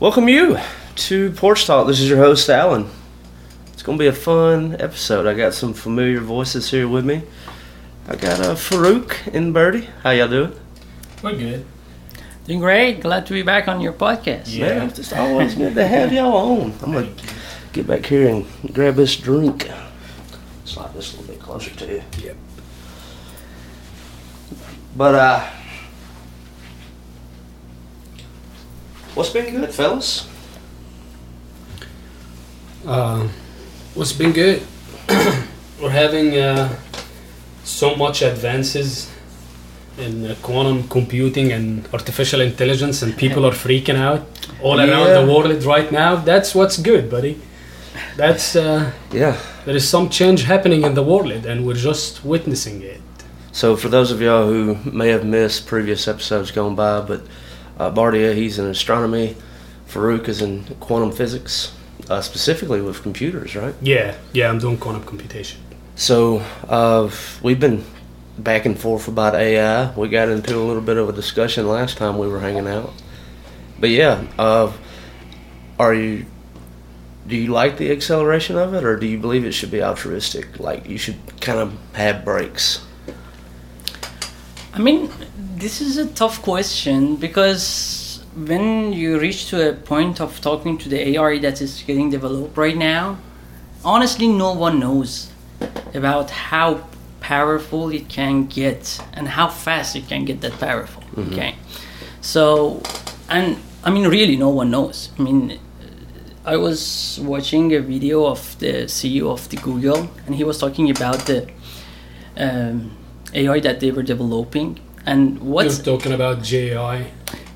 Welcome you to Porch Talk. This is your host Alan. It's gonna be a fun episode. I got some familiar voices here with me. I got uh, Farouk and Birdie. How y'all doing? We're good. Doing great. Glad to be back on your podcast. Yeah. Man, it's just always good to have y'all on. I'm gonna get back here and grab this drink. Slide this a little bit closer to you. Yep. But uh, what's been good, fellas? Uh, what's been good? We're having uh, so much advances in uh, quantum computing and artificial intelligence, and people are freaking out all around the world right now. That's what's good, buddy. That's uh, Yeah. there is some change happening in the world, and we're just witnessing it. So for those of y'all who may have missed previous episodes going by, but uh, Bardia, he's in astronomy. Farouk is in quantum physics, uh, specifically with computers, right? Yeah, yeah, I'm doing quantum computation. So uh, we've been back and forth about AI. We got into a little bit of a discussion last time we were hanging out. But yeah, uh, are you? Do you like the acceleration of it, or do you believe it should be altruistic? Like you should kind of have breaks. I mean, this is a tough question because when you reach to a point of talking to the AI that is getting developed right now, honestly, no one knows about how powerful it can get and how fast it can get that powerful. Okay, so and I mean, really, no one knows. I mean, I was watching a video of the CEO of the Google, and he was talking about the um, AI that they were developing. And what's You're talking about JI.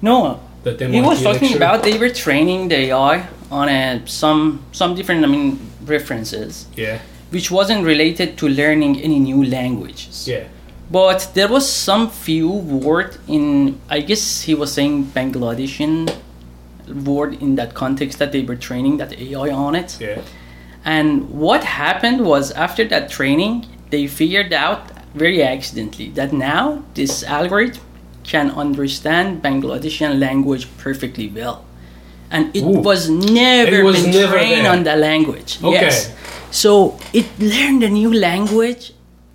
no? That He was talking lecture? about they were training the AI on a, some some different I mean references, Yeah, which wasn't related to learning any new languages. yeah, But there was some few word in I guess he was saying Bangladeshian word in that context that they were training that AI on it. yeah. And what happened was after that training, they figured out very accidentally that now this algorithm can understand Bangladeshian language perfectly well. And it Ooh. was never It was been never trained there. on that language. Okay. Yes. So it learned a new language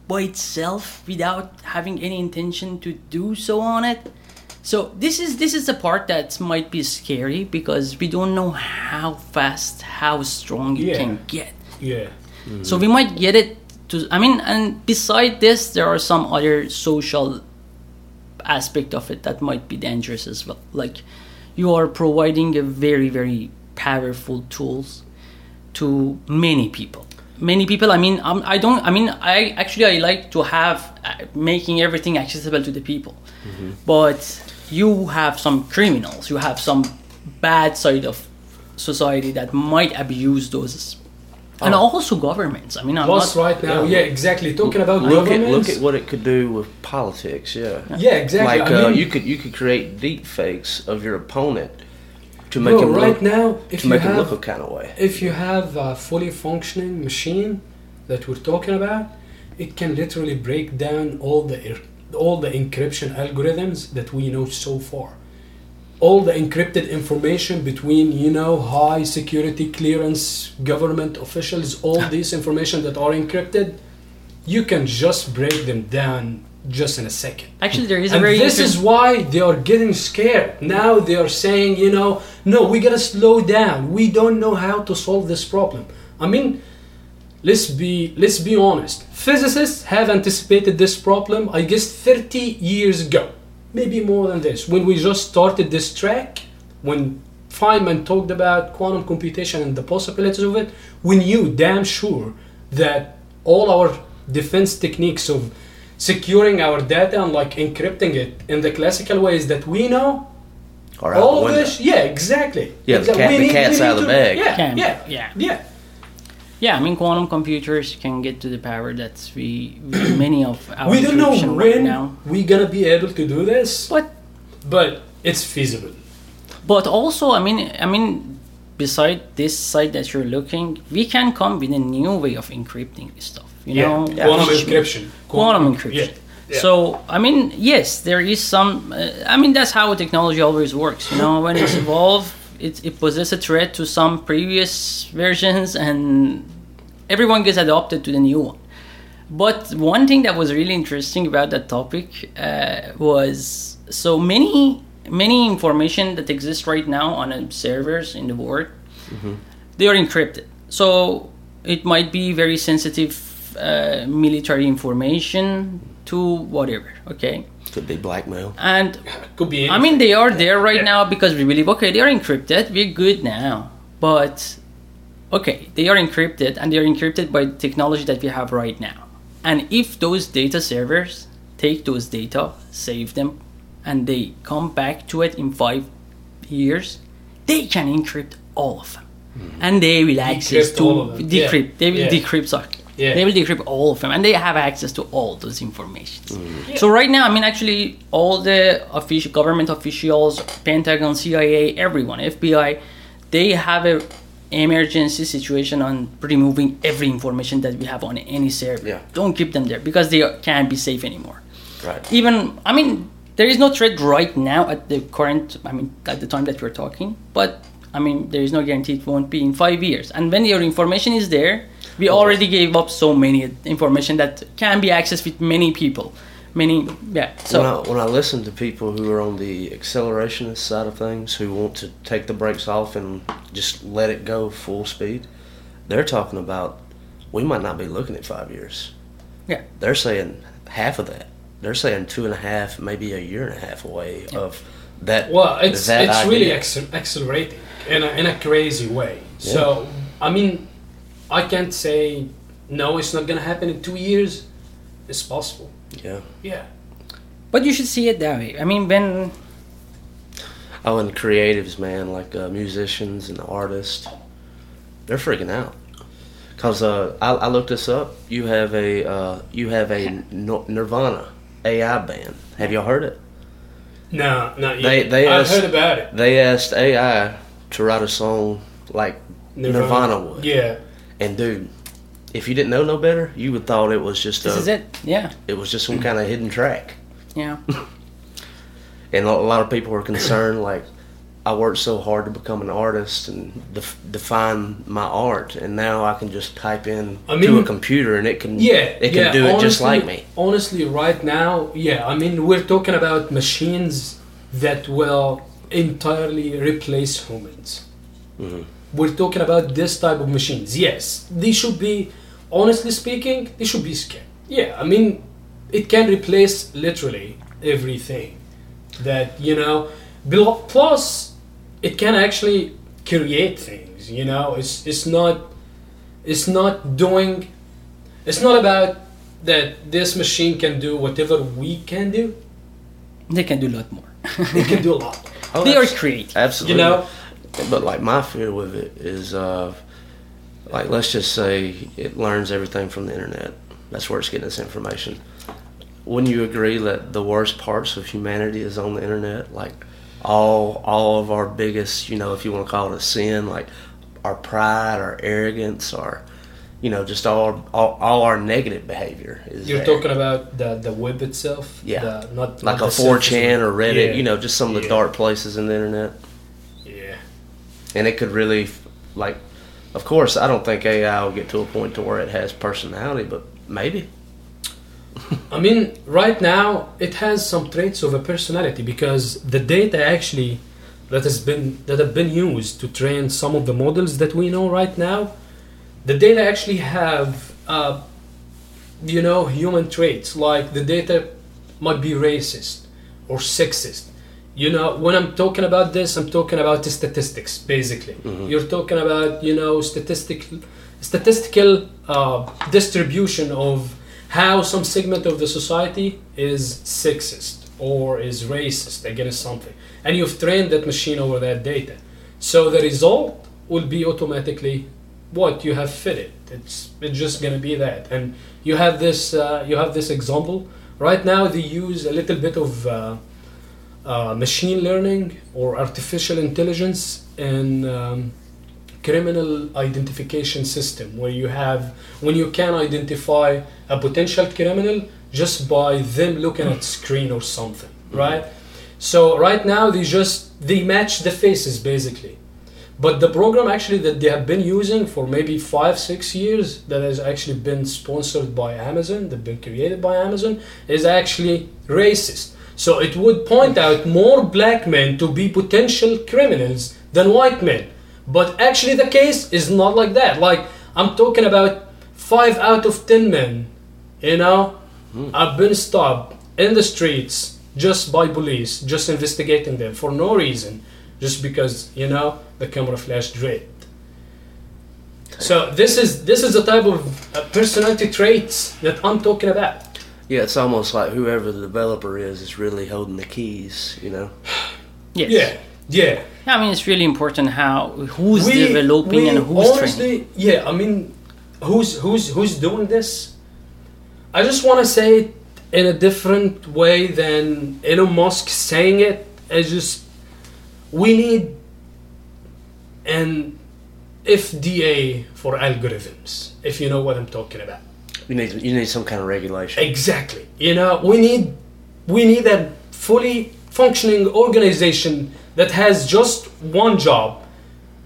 by itself without having any intention to do so on it. So this is this is the part that might be scary because we don't know how fast, how strong it Yeah. can get. Yeah. So we might get it to. I mean, and beside this, there are some other social aspect of it that might be dangerous as well. Like you are providing a very very powerful tools to many people. Many people. I mean, um, I don't. I mean, I actually I like to have uh, making everything accessible to the people, but you have some criminals. You have some bad side of society that might abuse those and Oh. also governments. I mean, I'm Plus, not, right now, yeah. yeah, exactly. Talking about Look at governments. look at what it could do with politics. Yeah, yeah, exactly. like I uh, mean, you could you could create deep fakes of your opponent to make bro, him right look now, if to you make him have look a kind of way. if you have a fully functioning machine that we're talking about, it can literally break down all the all the encryption algorithms that we know so far. All the encrypted information between you know high security clearance government officials, all this information that are encrypted, you can just break them down just in a second. actually there is a And very this is why they are getting scared. Now they are saying, you know, no, we gotta slow down. We don't know how to solve this problem. I mean, let's be let's be honest. Physicists have anticipated this problem, I guess, 30 years ago, maybe more than this. When we just started this track, when Feynman talked about quantum computation and the possibilities of it, we knew damn sure that all our defense techniques of securing our data and like encrypting it in the classical ways that we know all of this yeah exactly Yeah, the cat- We the need- cat's out of the bag. yeah yeah yeah. yeah yeah i mean quantum computers can get to the power that we, we many of our we don't know when right now we're gonna be able to do this but but it's feasible but also i mean i mean beside this site that you're looking we can come with a new way of encrypting stuff you yeah, know quantum which- encryption quantum encryption. yeah. Yeah. So I mean, yes, there is some. Uh, I mean, that's how technology always works. You know, when it's evolved, it, it poses a threat to some previous versions, and everyone gets adopted to the new one. But one thing that was really interesting about that topic uh, was so many many information that exists right now on servers in the world they are encrypted. So it might be very sensitive uh, military information to whatever. Okay, Could be blackmail. and could be I mean they are there right Yeah. now because we believe okay they are encrypted. We're good now, but okay they are encrypted and they are encrypted by technology that we have right now. And if those data servers take those data, save them, and they come back to it in five years, they can encrypt all of them. Hmm. And they will access Decrypt to all of them. Yeah. decrypt. They will Yeah. decrypt. Sorry. Yeah. They will decrypt all of them, and they have access to all those informations. Hmm. So right now, I mean, actually, all the official government officials, Pentagon, CIA, everyone, FBI, they have a emergency situation on removing every information that we have on any server. Yeah. Don't keep them there because they can't be safe anymore Right. even i mean there is no threat right now at the current i mean at the time that we're talking but i mean there is no guarantee it won't be in five years and when your information is there we already gave up so many information that can be accessed with many people many yeah so when, I, when I listen to people who are on the accelerationist side of things, who want to take the brakes off and just let it go full speed, they're talking about we might not be looking at five years. yeah They're saying half of that. They're saying two and a half, maybe a year and a half away of that. well it's that it's really idea. accelerating in a, in a crazy way yeah. so i mean i can't say no it's not gonna happen in two years it's possible yeah. yeah but you should see it that way i mean when Oh, and creatives, man, like uh, musicians and artists, they're freaking out. Cause uh, I, I looked this up. You have a uh, you have a Nirvana AI band. Have y'all heard it? no not yet They they i've asked, heard about it They asked AI to write a song like Nirvana, would. yeah And dude, if you didn't know no better, you would thought it was just this a, is it yeah it was just some kind of hidden track. yeah and a lot of people are concerned like i worked so hard to become an artist and def- define my art and now i can just type in I to a computer and it can Yeah, it can yeah, do it just like me Honestly, right now, yeah, I mean, we're talking about machines that will entirely replace humans. Mm-hmm. We're talking about this type of machines. Yes, they should be, honestly speaking, they should be scared. Yeah, I mean, it can replace literally everything that, you know, plus it can actually create things, you know, it's, it's not, it's not doing it's not about that this machine can do whatever we can do. they can do a lot more they can do a lot. Oh, they are that's- creative absolutely You know? but like my fear with it is uh like let's just say it learns everything from the internet. That's where it's getting its information. Wouldn't you agree that the worst parts of humanity is on the internet? Like all all of our biggest, you know, if you want to call it a sin, like our pride, our arrogance, our you know, just all all, all our negative behavior is You're there. talking about the the web itself. Yeah. The, not like not a 4chan or Reddit, Yeah. you know, just some of the Yeah. dark places in the internet. Yeah. And it could really, like, of course, I don't think AI will get to a point to where it has personality, but maybe. I mean, right now it has some traits of a personality because the data actually that has been that have been used to train some of the models that we know right now, the data actually have, uh, you know, human traits. Like the data might be racist or sexist. You know, when I'm talking about this, I'm talking about the statistics. Basically, you're talking about you know statistical statistical uh, distribution of how some segment of the society is sexist or is racist against something, and you've trained that machine over that data. So the result will be automatically what you have fitted. It's it's just gonna be that, and you have this uh, you have this example right now. They use a little bit of uh, uh, machine learning or artificial intelligence in um, criminal identification system, where you have when you can identify a potential criminal just by them looking at screen or something, right? So right now they just they match the faces basically. But the program actually that they have been using for maybe five, six years, that has actually been sponsored by Amazon, that been created by Amazon, is actually racist. So it would point out more black men to be potential criminals than white men. But actually, the case is not like that. Like, I'm talking about five out of ten men, you know, have been stopped in the streets just by police, just investigating them for no reason, just because, you know, the camera flashed red. So this is this is the type of uh, personality traits that I'm talking about. Yeah, it's almost like whoever the developer is is really holding the keys, you know? Yes. Yeah, yeah. I mean, it's really important how who's We- developing we and who's honestly, training. Yeah, I mean, who's who's who's doing this? I just want to say it in a different way than Elon Musk saying it. It's just we need an FDA for algorithms, if you know what I'm talking about. You need you need some kind of regulation. Exactly. You know, we need we need a fully functioning organization that has just one job,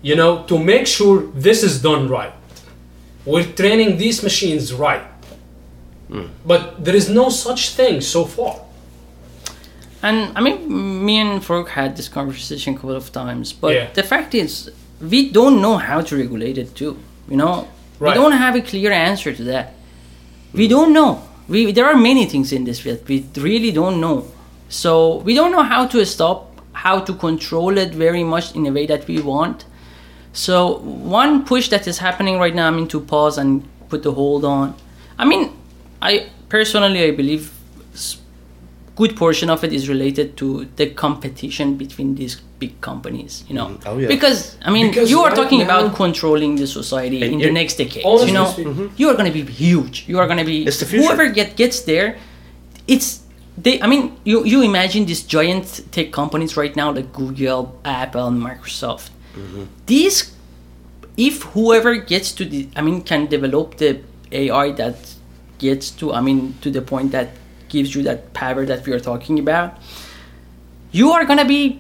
you know, to make sure this is done right. We're training these machines right. Hmm. But there is no such thing so far. And I mean, me and Farouk had this conversation a couple of times, but Yeah. the fact is, we don't know how to regulate it too. You know, Right. we don't have a clear answer to that. We don't know. We there are many things in this field we really don't know. So we don't know how to stop, how to control it very much in a way that we want. So one push that is happening right now, I mean, to pause and put the hold on. I mean, I personally I believe good portion of it is related to the competition between these big companies. You know, mm-hmm. Oh, yeah. because I mean, Because you are right talking now- about controlling the society in the next decade. Honestly You know, speaking- mm-hmm. you are going to be huge. You are going to be It's the future. whoever get gets there. It's they. I mean, you you imagine these giant tech companies right now like Google, Apple, and Microsoft. Mm-hmm. These, if whoever gets to the, I mean, can develop the AI that gets to, I mean, to the point that gives you that power that we are talking about, you are gonna be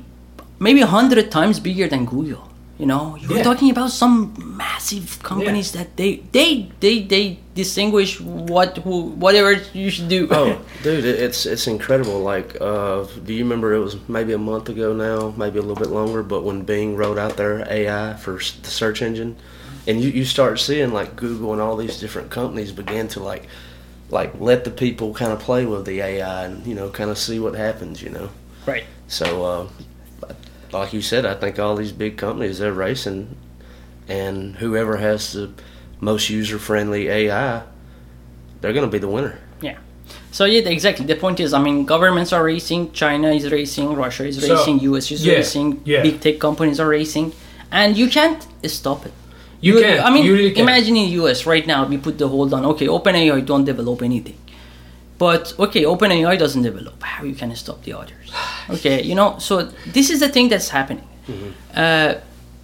maybe a hundred times bigger than Google. You know, you're Yeah. talking about some massive companies that they they they they distinguish what who whatever you should do. Oh, dude, it's it's incredible. Like, uh, do you remember it was maybe a month ago now, maybe a little bit longer, but when Bing wrote out their AI for the search engine, and you, you start seeing like Google and all these different companies begin to like like let the people kind of play with the AI and you know kind of see what happens, you know. right. So, uh, like you said, I think all these big companies they're racing, and whoever has the most user friendly AI, they're going to be the winner. Yeah. So yeah, exactly. The point is, I mean, governments are racing. China is racing. Russia is So, racing. US is yeah, racing. yeah. Big tech companies are racing, and you can't stop it. You can. I mean, you really can. imagine in US right now we put the hold on. Okay, OpenAI don't develop anything, but okay, OpenAI doesn't develop. How you can stop the others? Okay, you know. So this is the thing that's happening. Uh,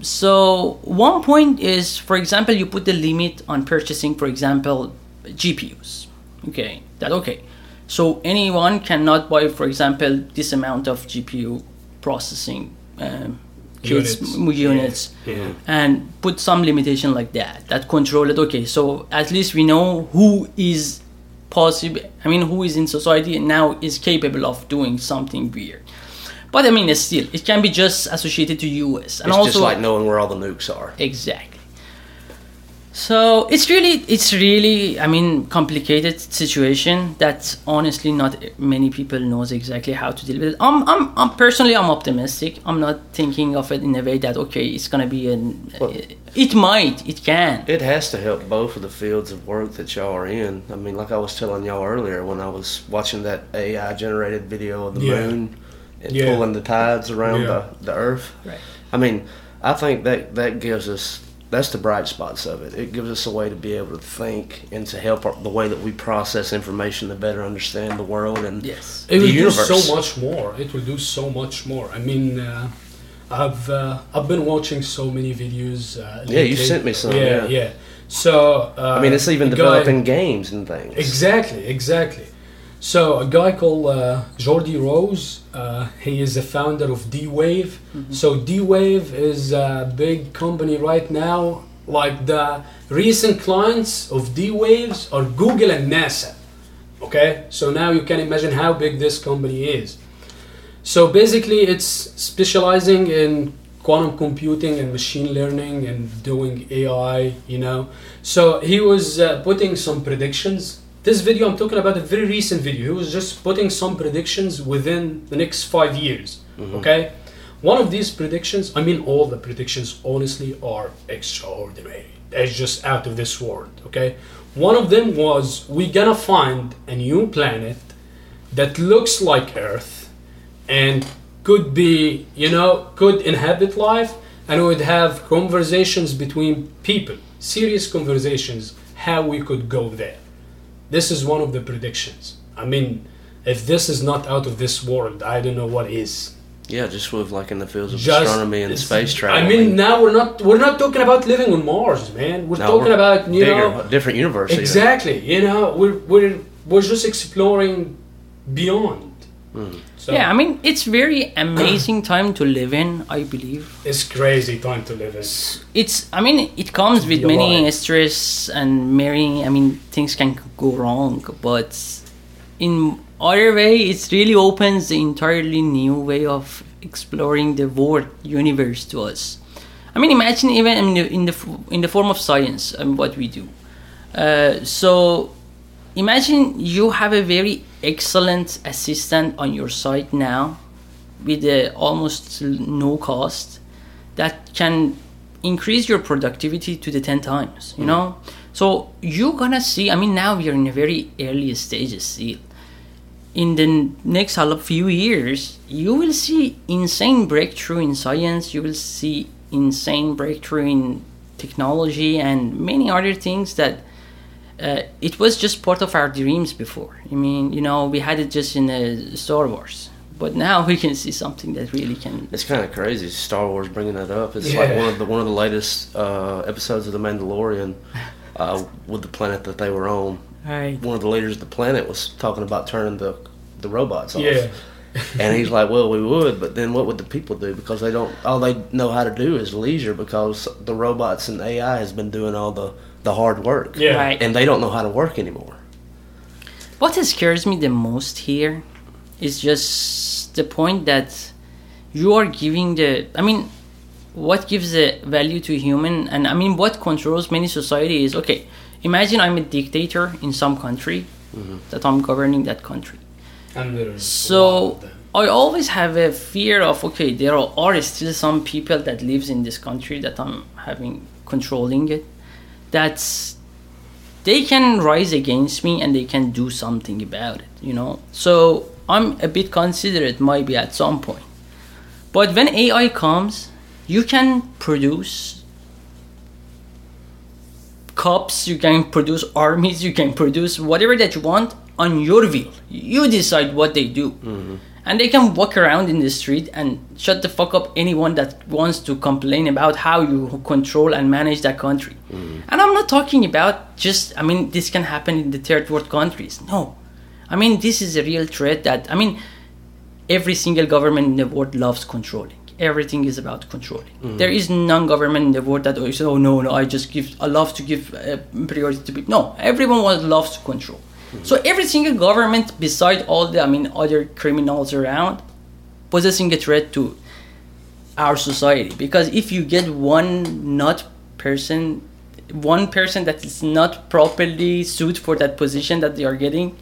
so one point is, for example, you put the limit on purchasing, for example, GPUs. Okay, that okay. So anyone cannot buy, for example, this amount of GPU processing um, kits, Units. units, Yeah. and put some limitation like that that control it. Okay, so at least we know who is possible. I mean, who is in society and now is capable of doing something weird. But I mean, still, it can be just associated to US and It's also just like knowing where all the nukes are. Exactly. So it's really, it's really, I mean, complicated situation that honestly not many people knows exactly how to deal with it. I'm, I'm, I'm personally, I'm optimistic. I'm not thinking of it in a way that okay, it's gonna be an. Well- it might, it can. It has to help both of the fields of work that y'all are in. I mean, like I was telling y'all earlier when I was watching that AI generated video of the Yeah. moon and Yeah. pulling the tides around Yeah. the, the earth. Right. I mean, I think that that gives us that's the bright spots of it. It gives us a way to be able to think and to help our, the way that we process information to better understand the world and Yes. It the will do so much more. It will do so much more. I mean, uh, I've uh, I've been watching so many videos. Uh, Yeah, you sent me some, Yeah, yeah. yeah. So uh, I mean, it's even a guy- developing games and things. Exactly, exactly. So a guy called uh, Geordie Rose, uh, he is the founder of D-Wave. So D-Wave is a big company right now. Like the recent clients of D-Waves are Google and NASA. Okay, so now you can imagine how big this company is. So basically, it's specializing in quantum computing and machine learning and doing AI, you know. So he was uh, putting some predictions. This video, I'm talking about a very recent video. He was just putting some predictions within the next five years, mm-hmm. okay? One of these predictions, I mean, all the predictions honestly are extraordinary. It's just out of this world, okay? One of them was we're gonna find a new planet that looks like Earth and could be, you know, could inhabit life and would have conversations between people, serious conversations, how we could go there. This is one of the predictions. I mean, if this is not out of this world, I don't know what is. Yeah, just with like in the fields of Just- astronomy and space travel. I mean, now we're not we're not talking about living on Mars, man. We're No, talking we're about you bigger, know different universe. even. exactly. You know, we're we're we're just exploring beyond. So Yeah, I mean, it's very amazing time to live in. I believe. it's crazy time to live in. it's i mean it comes with many alive. stress and many i mean things can go wrong but in other way it really opens the entirely new way of exploring the world universe to us i mean imagine even in the in the, in the form of science and what we do uh, so imagine you have a very excellent assistant on your site now with almost no cost that can increase your productivity to the 10 times you mm. know? So you're gonna see i mean now we are in a very early stages still in the next few years you will see insane breakthrough in science you will see insane breakthrough in technology and many other things that uh, it was just part of our dreams before i mean you know we had it just in uh, star wars but now we can see something that really can It's kind of crazy. Star Wars bringing that up. It's like one of the one of the latest uh, episodes of The Mandalorian uh, with the planet that they were on. right One of the leaders of the planet was talking about turning the the robots off. Yeah. and he's like, "Well, we would, but then what would the people do? Because they don't. All they know how to do is leisure. Because the robots and AI has been doing all the the hard work. Yeah. Right. and they don't know how to work anymore. What scares me the most here is just the point that you are giving the. I mean, what gives the value to human, and I mean, what controls many society is okay. Imagine I'm a dictator in some country mm-hmm. that I'm governing that country. And there's So. I always have a fear of okay, there are, are still some people that lives in this country that I'm having controlling it. That's they can rise against me and they can do something about it, you know. So I'm a bit considerate maybe at some point. But when AI comes, you can produce cops, you can produce armies, you can produce whatever that you want on your will. You decide what they do. Mm-hmm. And they can walk around in the street and shut the fuck up anyone that wants to complain about how you control and manage that country. And I'm not talking about just, I mean, this can happen in the third world countries. No. I mean, this is a real threat that, I mean, every single government in the world loves controlling. Everything is about controlling. There is non-government in the world that always say, "Oh no, no, I just give, I love to give uh, priority to people." No, everyone wants, loves to control. Mm-hmm. So every single government, beside all the, I mean, other criminals around, possessing a threat to our society. Because if you get one not person, one person that is not properly suited for that position that they are getting,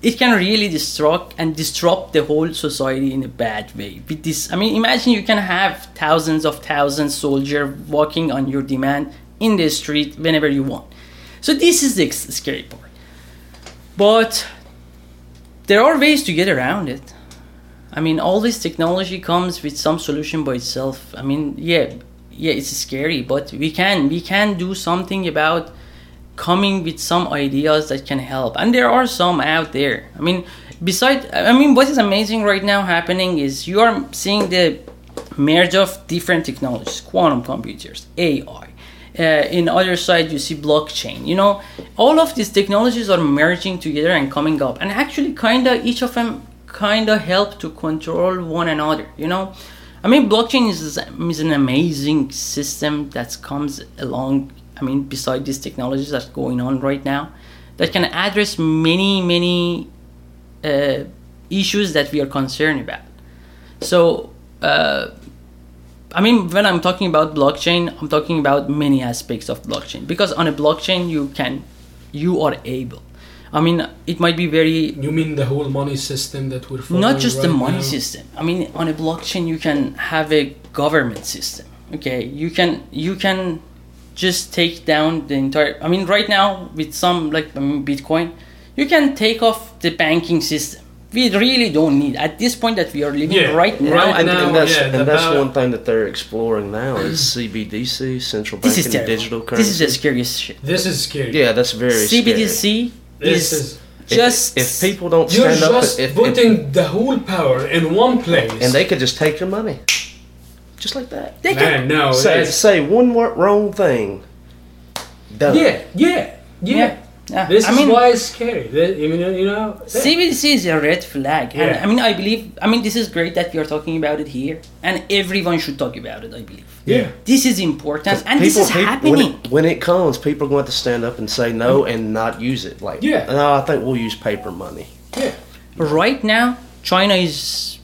it can really disrupt and disrupt the whole society in a bad way. With this, I mean, imagine you can have thousands of thousands soldier walking on your demand in the street whenever you want. So this is the scary part. But there are ways to get around it. I mean, all this technology comes with some solution by itself. I mean, yeah, yeah, it's scary, but we can we can do something about coming with some ideas that can help, and there are some out there. I mean, beside, I mean, what is amazing right now happening is you are seeing the merge of different technologies, quantum computers, AI. Uh, in other side, you see blockchain. You know, all of these technologies are merging together and coming up, and actually, kinda each of them kinda help to control one another. You know, I mean, blockchain is is an amazing system that comes along. I mean, beside these technologies that's going on right now, that can address many many uh, issues that we are concerned about. So. Uh, I mean, when I'm talking about blockchain, I'm talking about many aspects of blockchain because on a blockchain you can, you are able. I mean, it might be very You mean the whole money system that we're following not just the money now? system. I mean, on a blockchain you can have a government system. Okay, you can you can just take down the entire. I mean, right now with some like I mean, Bitcoin, you can take off the banking system. We really don't need at this point that we are living Yeah, right now. right and now, and that's, yeah, and that's power- one thing that they're exploring now is CBDC, central this is banking digital currency. This is the scariest shit. This is scary. yeah, that's very CBDC Scary. This is, is- just if, people don't You're stand up, just if, if- putting the whole power in one place. and they could just take your money, just like that. they can Man, no. say say one wor- wrong thing, done. Yeah, yeah, yeah. Yeah, yeah. This I is mean- why it's scary. The- You know, you know. CBDC is a red flag, and I mean, I believe. I mean, this is great that we are talking about it here, and everyone should talk about it. I believe Yeah. this is important, and this is people- happening. When it, when it comes, people are going to have to stand up and say no and not use it. Like, Yeah. no, I think we'll use paper money. Yeah. right now, China is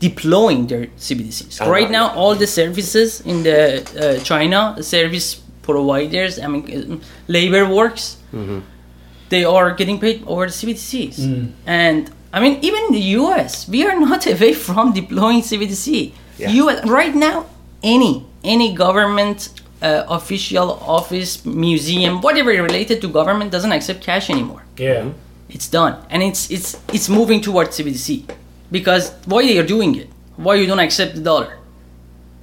deploying their CBDCs. Oh, right wow. now, all the services in the uh, China service providers, I mean, uh, labor works, Mm-hmm. they are getting paid over the CBDCs. Mm. And I mean, even in the US, we are not away from deploying CBDC. Yeah. US, right now, any any government uh, official office, museum, whatever related to government doesn't accept cash anymore Yeah. it's done and it's it's it's moving towards CBDC because why they are doing it why you don't accept the dollar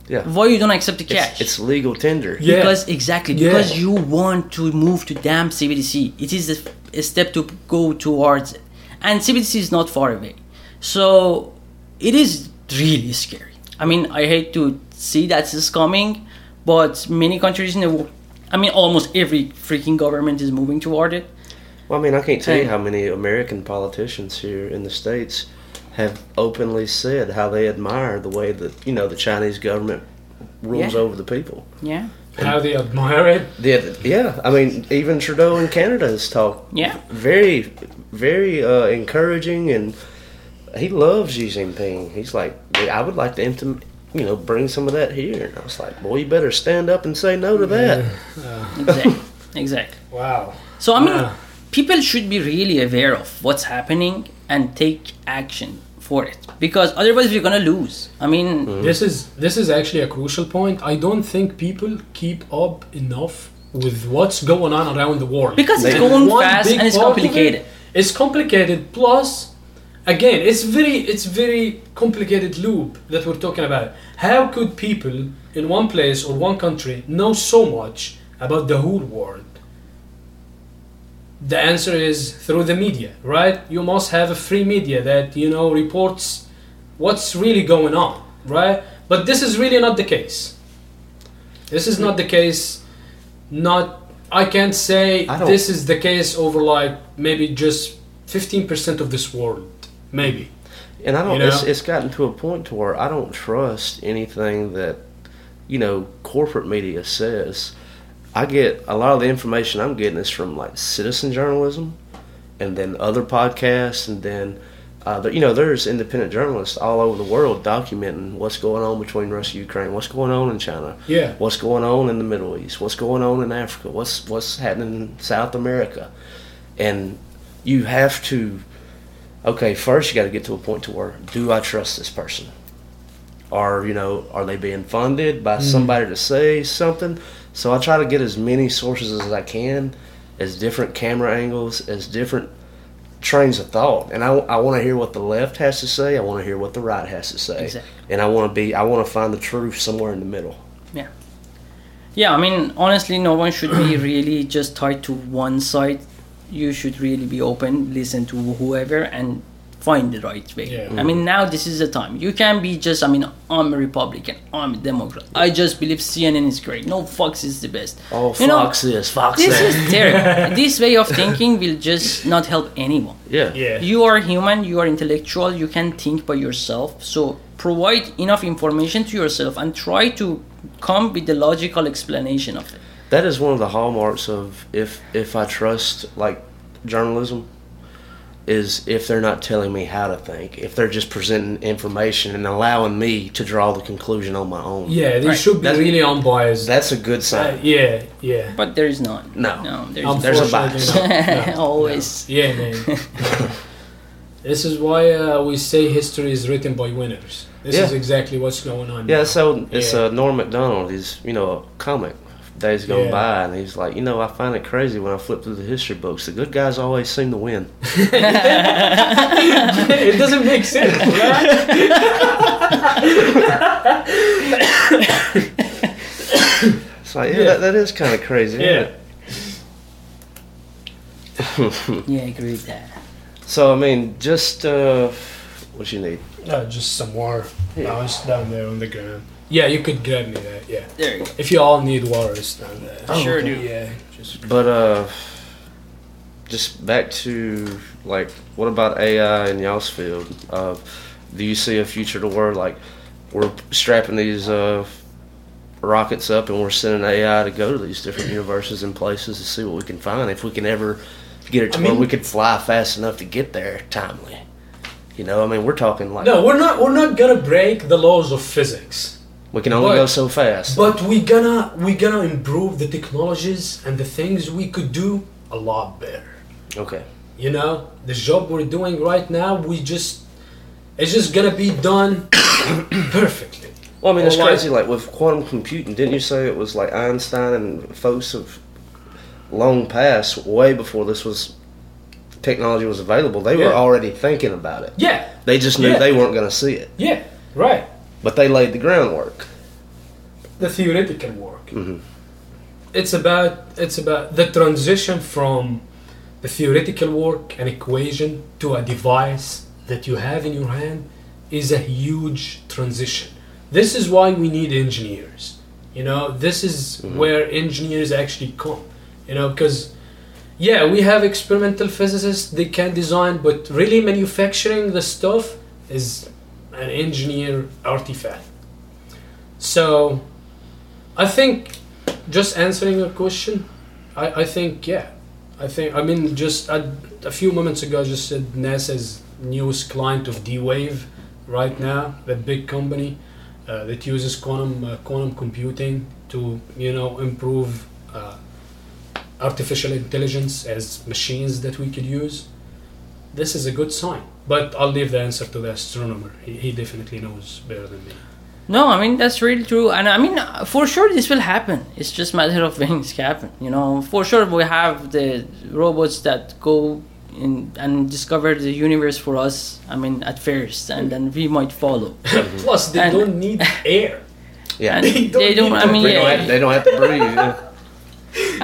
Yeah. why you don't accept the cash It's, it's legal tender. Yeah. because exactly Yeah. because you want to move to damn CBDC it is a, a step to go towards it and CBDC is not far away so it is really scary I mean I hate to see that this is coming but many countries in the world I mean almost every freaking government is moving toward it Well, I mean, I can't tell you how many American politicians here in the states have openly said how they admire the way that you know the Chinese government rules Yeah. over the people. yeah How they admire it. Yeah, yeah. I mean, even Trudeau in Canada has talked yeah very, very uh, encouraging, and he loves Xi Jinping. He's like, I would like to, intim- you know, bring some of that here. And I was like, boy, you better stand up and say no to that. exactly exactly Wow. So I mean, Yeah. people should be really aware of what's happening and take action for it because otherwise we're gonna lose. I mean, mm-hmm. This is this is actually a crucial point. I don't think people keep up enough with what's going on around the world Because it's going one fast and it's part of it complicated. It's complicated. Plus, again, it's very it's very complicated loop that we're talking about. How could people in one place or one country know so much about the whole world? The answer is through the media, right? You must have a free media that you know reports what's really going on, right? But this is really not the case. This is not the case. Not I can't say I this is the case over like maybe just fifteen percent of this world, maybe. And I don't. You It's, know? it's gotten to a point to where I don't trust anything that, you know, corporate media says. I get a lot of the information I'm getting is from like citizen journalism, and then other podcasts, and then, uh, you know, there's independent journalists all over the world documenting what's going on between Russia, and Ukraine, what's going on in China, Yeah. what's going on in the Middle East, what's going on in Africa, what's what's happening in South America, and you have to okay, first you got to get to a point to where do I trust this person? Or you know, are they being funded by somebody to say something? So I try to get as many sources as I can, as different camera angles, as different trains of thought, and I, I want to hear what the left has to say. I want to hear what the right has to say, Exactly. and I want to be I want to find the truth somewhere in the middle. Yeah. Yeah, I mean, honestly, no one should be really just tied to one side. You should really be open, listen to whoever, and find the right way. Yeah. I mean, now this is the time. You can be just, I mean, I'm a Republican, I'm a Democrat. I just believe CNN is great. No, Fox is the best. Oh, You know, Fox this, Fox This that. is terrible. this way of thinking will just not help anyone. yeah, Yeah. You are human, you are intellectual, you can think by yourself. So provide enough information to yourself and try to come with the logical explanation of it. That is one of the hallmarks of if if I trust like journalism is if they're not telling me how to think, if they're just presenting information and allowing me to draw the conclusion on my own. Yeah, they Right. should be That's- really unbiased. That's a good Uh, sign. yeah, yeah. But there is not. No. No, there's There's a bias. not. No, Always. no. Yeah, man. this is why uh, we say history is written by winners. This Yeah. is exactly what's going on. Yeah, now. so it's Yeah. uh, Norm Macdonald. He's you know a comic. Days gone Yeah. by, and he's like, you know, I find it crazy when I flip through the history books. The good guys always seem to win. it doesn't make sense, right? It's like, yeah, Yeah. That, that is kind of crazy. isn't Yeah. it? Yeah, I agree with that. So I mean, just uh, what you need. No, just some water. Yeah. No, it's down there on the ground. Yeah, you could grab me that. Yeah. There you go. If you all need water, it's down there. Oh, Sure okay. do. Yeah. Just But uh, just back to like, what about AI in y'all's field? Uh, do you see a future to where like we're strapping these uh, rockets up and we're sending AI to go to these different universes and places to see what we can find? If we can ever get it to I where mean- we could fly fast enough to get there timely. You know, I mean, we're talking like no, we're not. We're not gonna break the laws of physics. We can only but- go so fast. But we gonna we gonna improve the technologies and the things we could do a lot better. okay. You know, the job we're doing right now, we just it's just gonna be done perfectly. Well, I mean, it's like- crazy. Like with quantum computing, didn't you say it was like Einstein and folks of long past, way before this was technology was available. They were already thinking about it. Yeah, They just knew Yeah. they weren't going to see it, yeah, right. But they laid the groundwork. The theoretical work. Mhm. It's about it's about the transition from the theoretical work, an equation, to a device that you have in your hand is a huge transition. This is why we need engineers. You know, this is where engineers actually come. You know, because yeah, we have experimental physicists, they can design, but really manufacturing the stuff is an engineer artifact. So I think just answering your question, I, I think yeah. I think I mean just a, a few moments ago I just said NASA's newest client of D-Wave right now, that big company uh, that uses quantum uh, quantum computing to you know improve uh, artificial intelligence as machines that we could use. This is a good sign, but I'll leave the answer to the astronomer. He, he definitely knows better than me. No, I mean that's really true, and I mean uh, for sure this will happen. It's just matter of when it happen. You know, for sure we have the robots that go in and discover the universe for us. I mean at first, and then we might follow. Plus, they And- don't need air. Yeah, And they, don't they don't. I to mean, don't have, they don't have to breathe.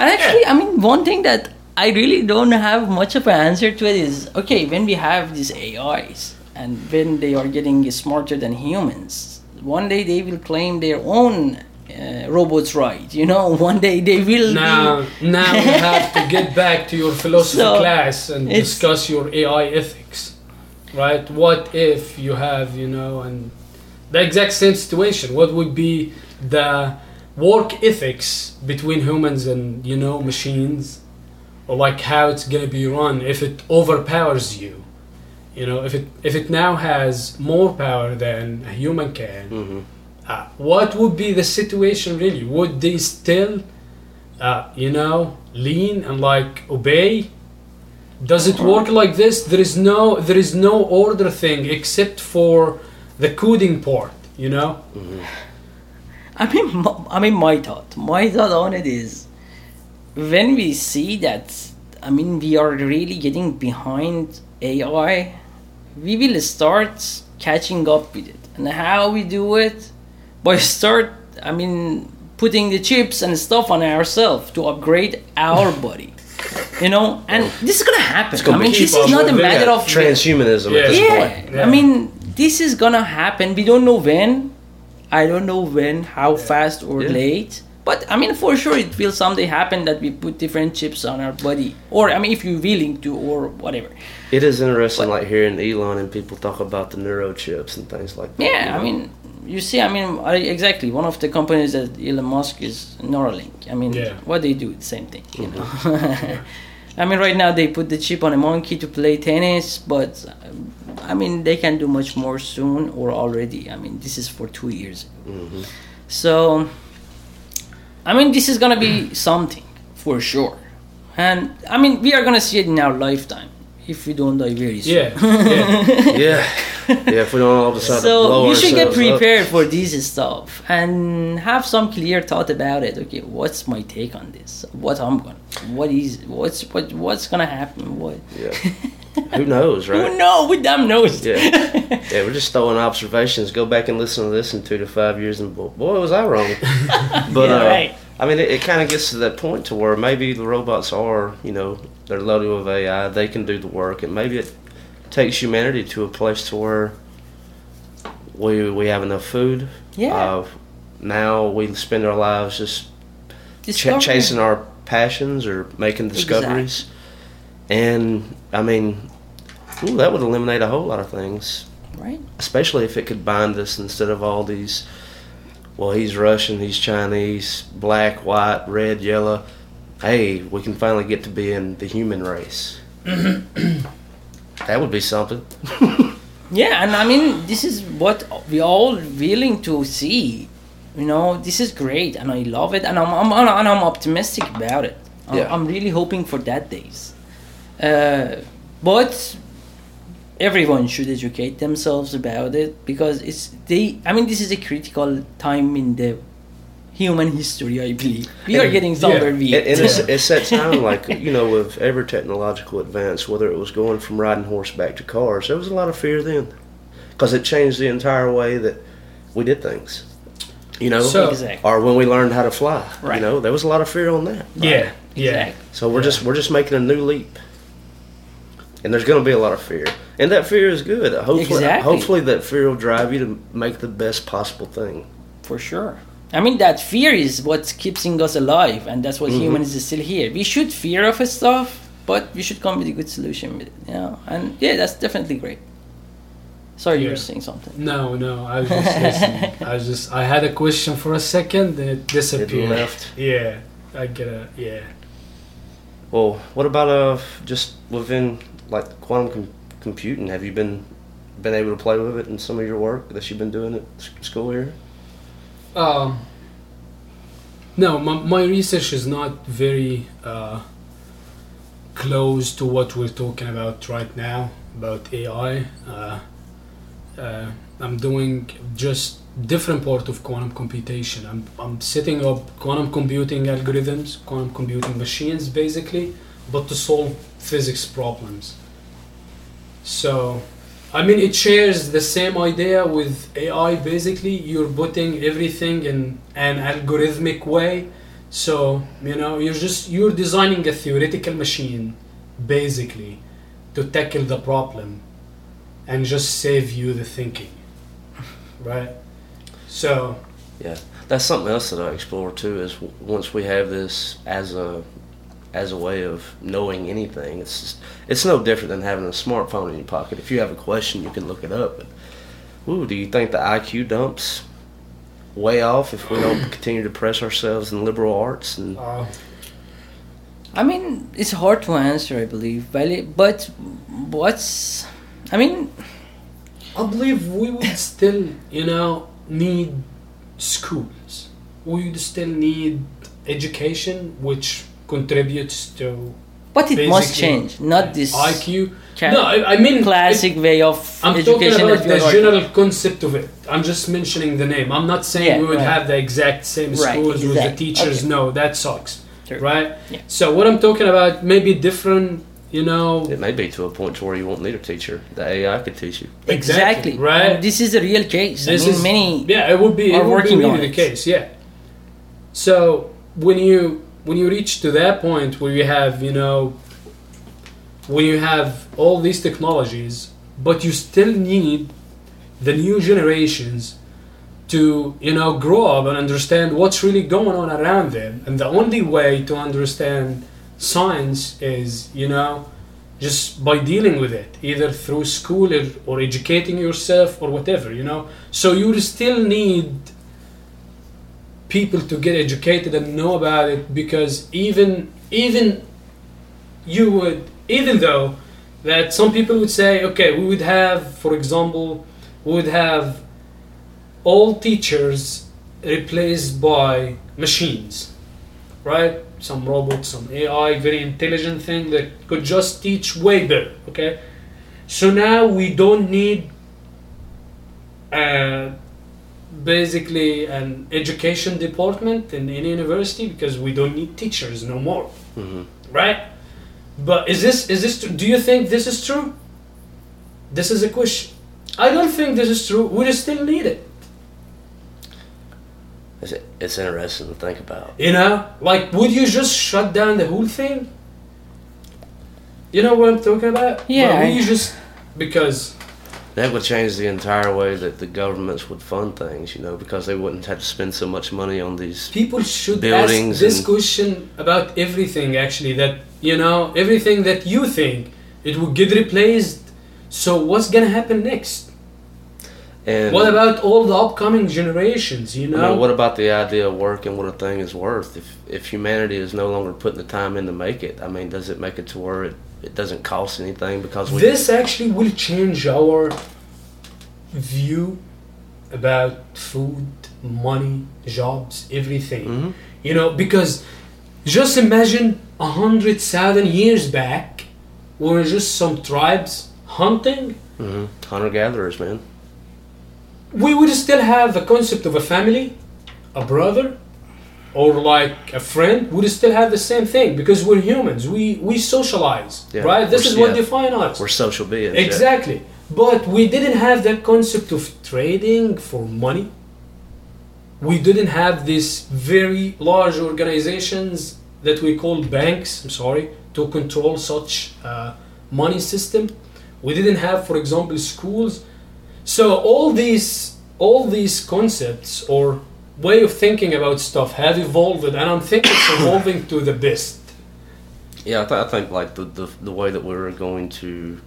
And actually, I mean, one thing that I really don't have much of an answer to it. Is okay when we have these AIs and when they are getting smarter than humans. One day they will claim their own uh, robots right. You know, one day they will. Now, be, now you have to get back to your philosophy So, class and discuss your AI ethics, right? What if you have, you know, and the exact same situation? What would be the work ethics between humans and you know machines, or like how it's gonna be run if it overpowers you? You know, if it if it now has more power than a human can, hmm uh, what would be the situation really? Would they still, uh, you know, lean and like obey? Does it work like this? There is no there is no order thing except for the coding part. You know. I mean, i mean, my thought, my thought on it is, when we see that, I mean, we are really getting behind AI, we will start catching up with it. And how we do it, by start, I mean, putting the chips and stuff on ourselves to upgrade our body. You know, and this is gonna happen. gonna I mean, this is not a matter of Transhumanism Yeah. at this yeah, point. Yeah. I mean, this is gonna happen. We don't know when. I don't know when, how fast or Yeah. late. But I mean, for sure, it will someday happen that we put different chips on our body, or I mean, if you're willing to, or whatever. It is interesting, like hearing Elon and people talk about the neurochips and things like that. Yeah, you I mean, you see, I mean, I, exactly. One of the companies that Elon Musk is Neuralink. I mean, Yeah. what they do, the same thing. You know. I mean, right now they put the chip on a monkey to play tennis, but I mean, they can do much more soon or already. I mean, this is for two years. Mm-hmm. So, I mean, this is gonna be something for sure, and I mean, we are gonna see it in our lifetime if we don't die very soon. Yeah. yeah. yeah, yeah. If we don't all decide to So blow you should get ourselves up. prepared for this stuff and have some clear thought about it. Okay, what's my take on this? What I'm gonna, what is, what's, what, what's gonna happen? What? Yeah. Who knows, right? Who know? Who damn knows? Yeah. Yeah, we're just throwing observations. Go back and listen to this in two to five years, and boy, was I wrong. But Yeah, uh, right. I mean, it, it kind of gets to that point to where maybe the robots are, you know, they're loaded with AI. They can do the work, and maybe it takes humanity to a place to where we we have enough food. Yeah. Uh, now we spend our lives just ch- chasing our passions or making discoveries. And I mean, ooh, that would eliminate a whole lot of things, right? especially if it could bind us instead of all these. Well, he's Russian, he's Chinese, black, white, red, yellow. Hey, we can finally get to being the human race. that would be something. Yeah, and I mean, this is what we all willing to see. You know, this is great, and I love it, and I'm, I'm and I'm optimistic about it. I'm, Yeah. I'm really hoping for that days. Uh, but everyone should educate themselves about it because it's they. I mean, this is a critical time in the human history. I believe we are getting somewhere. we And, and it's, it's that time, like, you know, with every technological advance, whether it was going from riding horseback to cars, there was a lot of fear then. Because it changed the entire way that we did things. You know? So- Exactly. or when we learned how to fly. Right. You know, there was a lot of fear on that. Yeah. Yeah. Exactly. So we're Yeah. just we're just making a new leap. And there's going to be a lot of fear. And that fear is good. Hopefully Exactly. hopefully that fear will drive you to make the best possible thing. For sure. I mean, that fear is what's keeping us alive, and that's what Mhm. humans is still here. We should fear of stuff, but we should come with a good solution with it. You know? And yeah, that's definitely great. Sorry, you Yeah. were saying something. No, no. I was just listening. I was just. I had a question for a second, then it disappeared. It left. Yeah. I get it. Yeah. Well, what about uh just within like quantum com- computing? Have you been been able to play with it in some of your work that you've been doing at school here? Um, no, my, my research is not very uh, close to what we're talking about right now about AI. Uh, uh, I'm doing just different part of quantum computation. I'm, I'm setting up quantum computing algorithms, quantum computing machines, basically, but to solve physics problems. So, I mean, it shares the same idea with AI. Basically, you're putting everything in an algorithmic way So you know, you're just you're designing a theoretical machine, basically, to tackle the problem, and just save you the thinking, right? So Yeah, that's something else that I explore too. Is once we have this as a as a way of knowing anything, it's just, it's no different than having a smartphone in your pocket. If you have a question, you can look it up. But, ooh, do you think the IQ dumps way off if we don't continue to press ourselves in liberal arts? And uh, I mean, it's hard to answer, I believe, but but what's, I mean, I believe we would still, you know, need schools. We would still need education, which contributes to but it must change, not this IQ. ca- no, I, I mean classic way of I'm talking about the are general concept of it. I'm just mentioning the name. I'm not saying Yeah, we would right. have the exact same Right, schools with the teachers. Okay. No, that sucks. Sure. Right? Yeah. So what I'm talking about maybe different, you know, it may be to a point to where you won't need a teacher. The AI could teach you. exactly right? And this is a real case. This I mean, is many Yeah, it would be it would working be on really the it. case, yeah. So when you when you reach to that point where you have, you know, when you have all these technologies, but you still need the new generations to, you know, grow up and understand what's really going on around them. And the only way to understand science is, you know, just by dealing with it, either through school or, or educating yourself or whatever, you know. So you still need people to get educated and know about it because even even you would even though that some people would say okay we would have for example we would have all teachers replaced by machines right? Some robot some ai very intelligent thing that could just teach way better okay? So now we don't need uh, basically an education department in any university because we don't need teachers no more. Hmm right? But is this is this do you think this is true? This is a question. I don't think this is true. We just still need it. It's, it's interesting to think about. you know? Like would you just shut down the whole thing? You know what i'm talking about? Yeah, But would you just because That would change the entire way that the governments would fund things, you know, because they wouldn't have to spend so much money on these. people should Buildings ask this question about everything actually that you know everything that you think it will get replaced so what's gonna happen next And what about all the upcoming generations you know mean, what about the idea of work and what a thing is worth? If if humanity is no longer putting the time in to make it, I mean, does it make it to where it, it doesn't cost anything because we this actually will change our view about food money jobs everything Mhm. you know because just imagine a hundred thousand years back we were just some tribes hunting hmm hunter gatherers, man. we would still have the concept of a family, a brother, or like a friend. We'd still have the same thing because we're humans. We we socialize, Yeah, right? This we're- is what yeah. defines us. We're social beings. yeah. exactly. But we didn't have that concept of trading for money. We didn't have these very large organizations that we call banks. I'm sorry to control such uh, money system. We didn't have, for example, schools. So all these all these concepts or way of thinking about stuff have evolved, and I'm thinking it's evolving to the best. Yeah, I, th- I think like the, the the way that we're going to.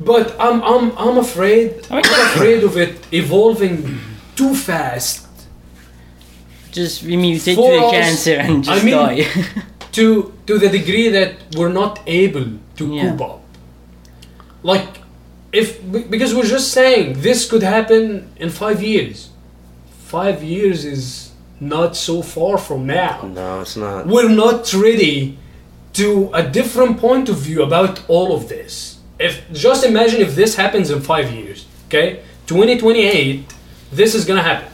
But I'm I'm I'm afraid I mean- I'm afraid of it evolving too fast just we mutate For to the us, cancer and just I mean- die. to to the degree that we're not able to Yeah. cope up. Like if because we're just saying this could happen in five years. Five years is not so far from now. No, it's not. we're not ready to a different point of view about all of this. If just imagine if this happens in five years, okay, 2028, this is gonna happen.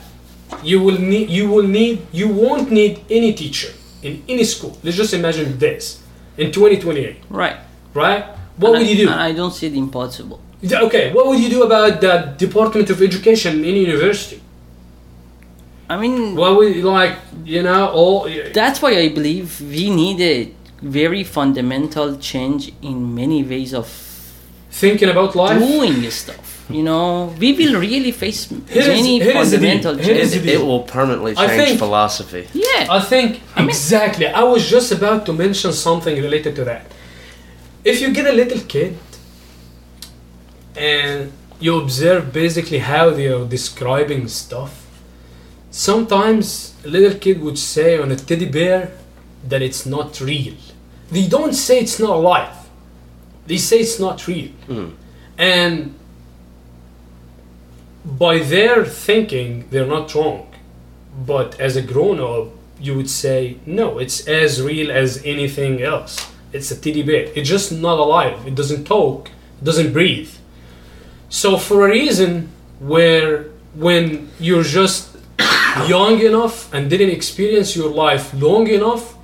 You will need, you will need, you won't need any teacher in any school. Let's just imagine this in 2028, right. right? What And would I, you do? I don't see it impossible. Okay, what would you do about the Department of Education in university? I mean, Well, we like you know all. that's why I believe we need a very fundamental change in many ways of thinking about life. doing stuff. You know, we will really face Here is- many here is fundamental Here is changes. the It will permanently I change think- philosophy. Yeah, I think exactly. I was just about to mention something related to that. If you get a little kid and you observe basically how they are describing stuff, sometimes a little kid would say on a teddy bear that it's not real. They don't say it's not alive. They say it's not real. Hmm. And by their thinking, they're not wrong. But as a grown up, you would say, no, it's as real as anything else. It's a teddy bear. It's just not alive. It doesn't talk, it doesn't breathe. So, for a reason where when you're just young enough and didn't experience your life long enough,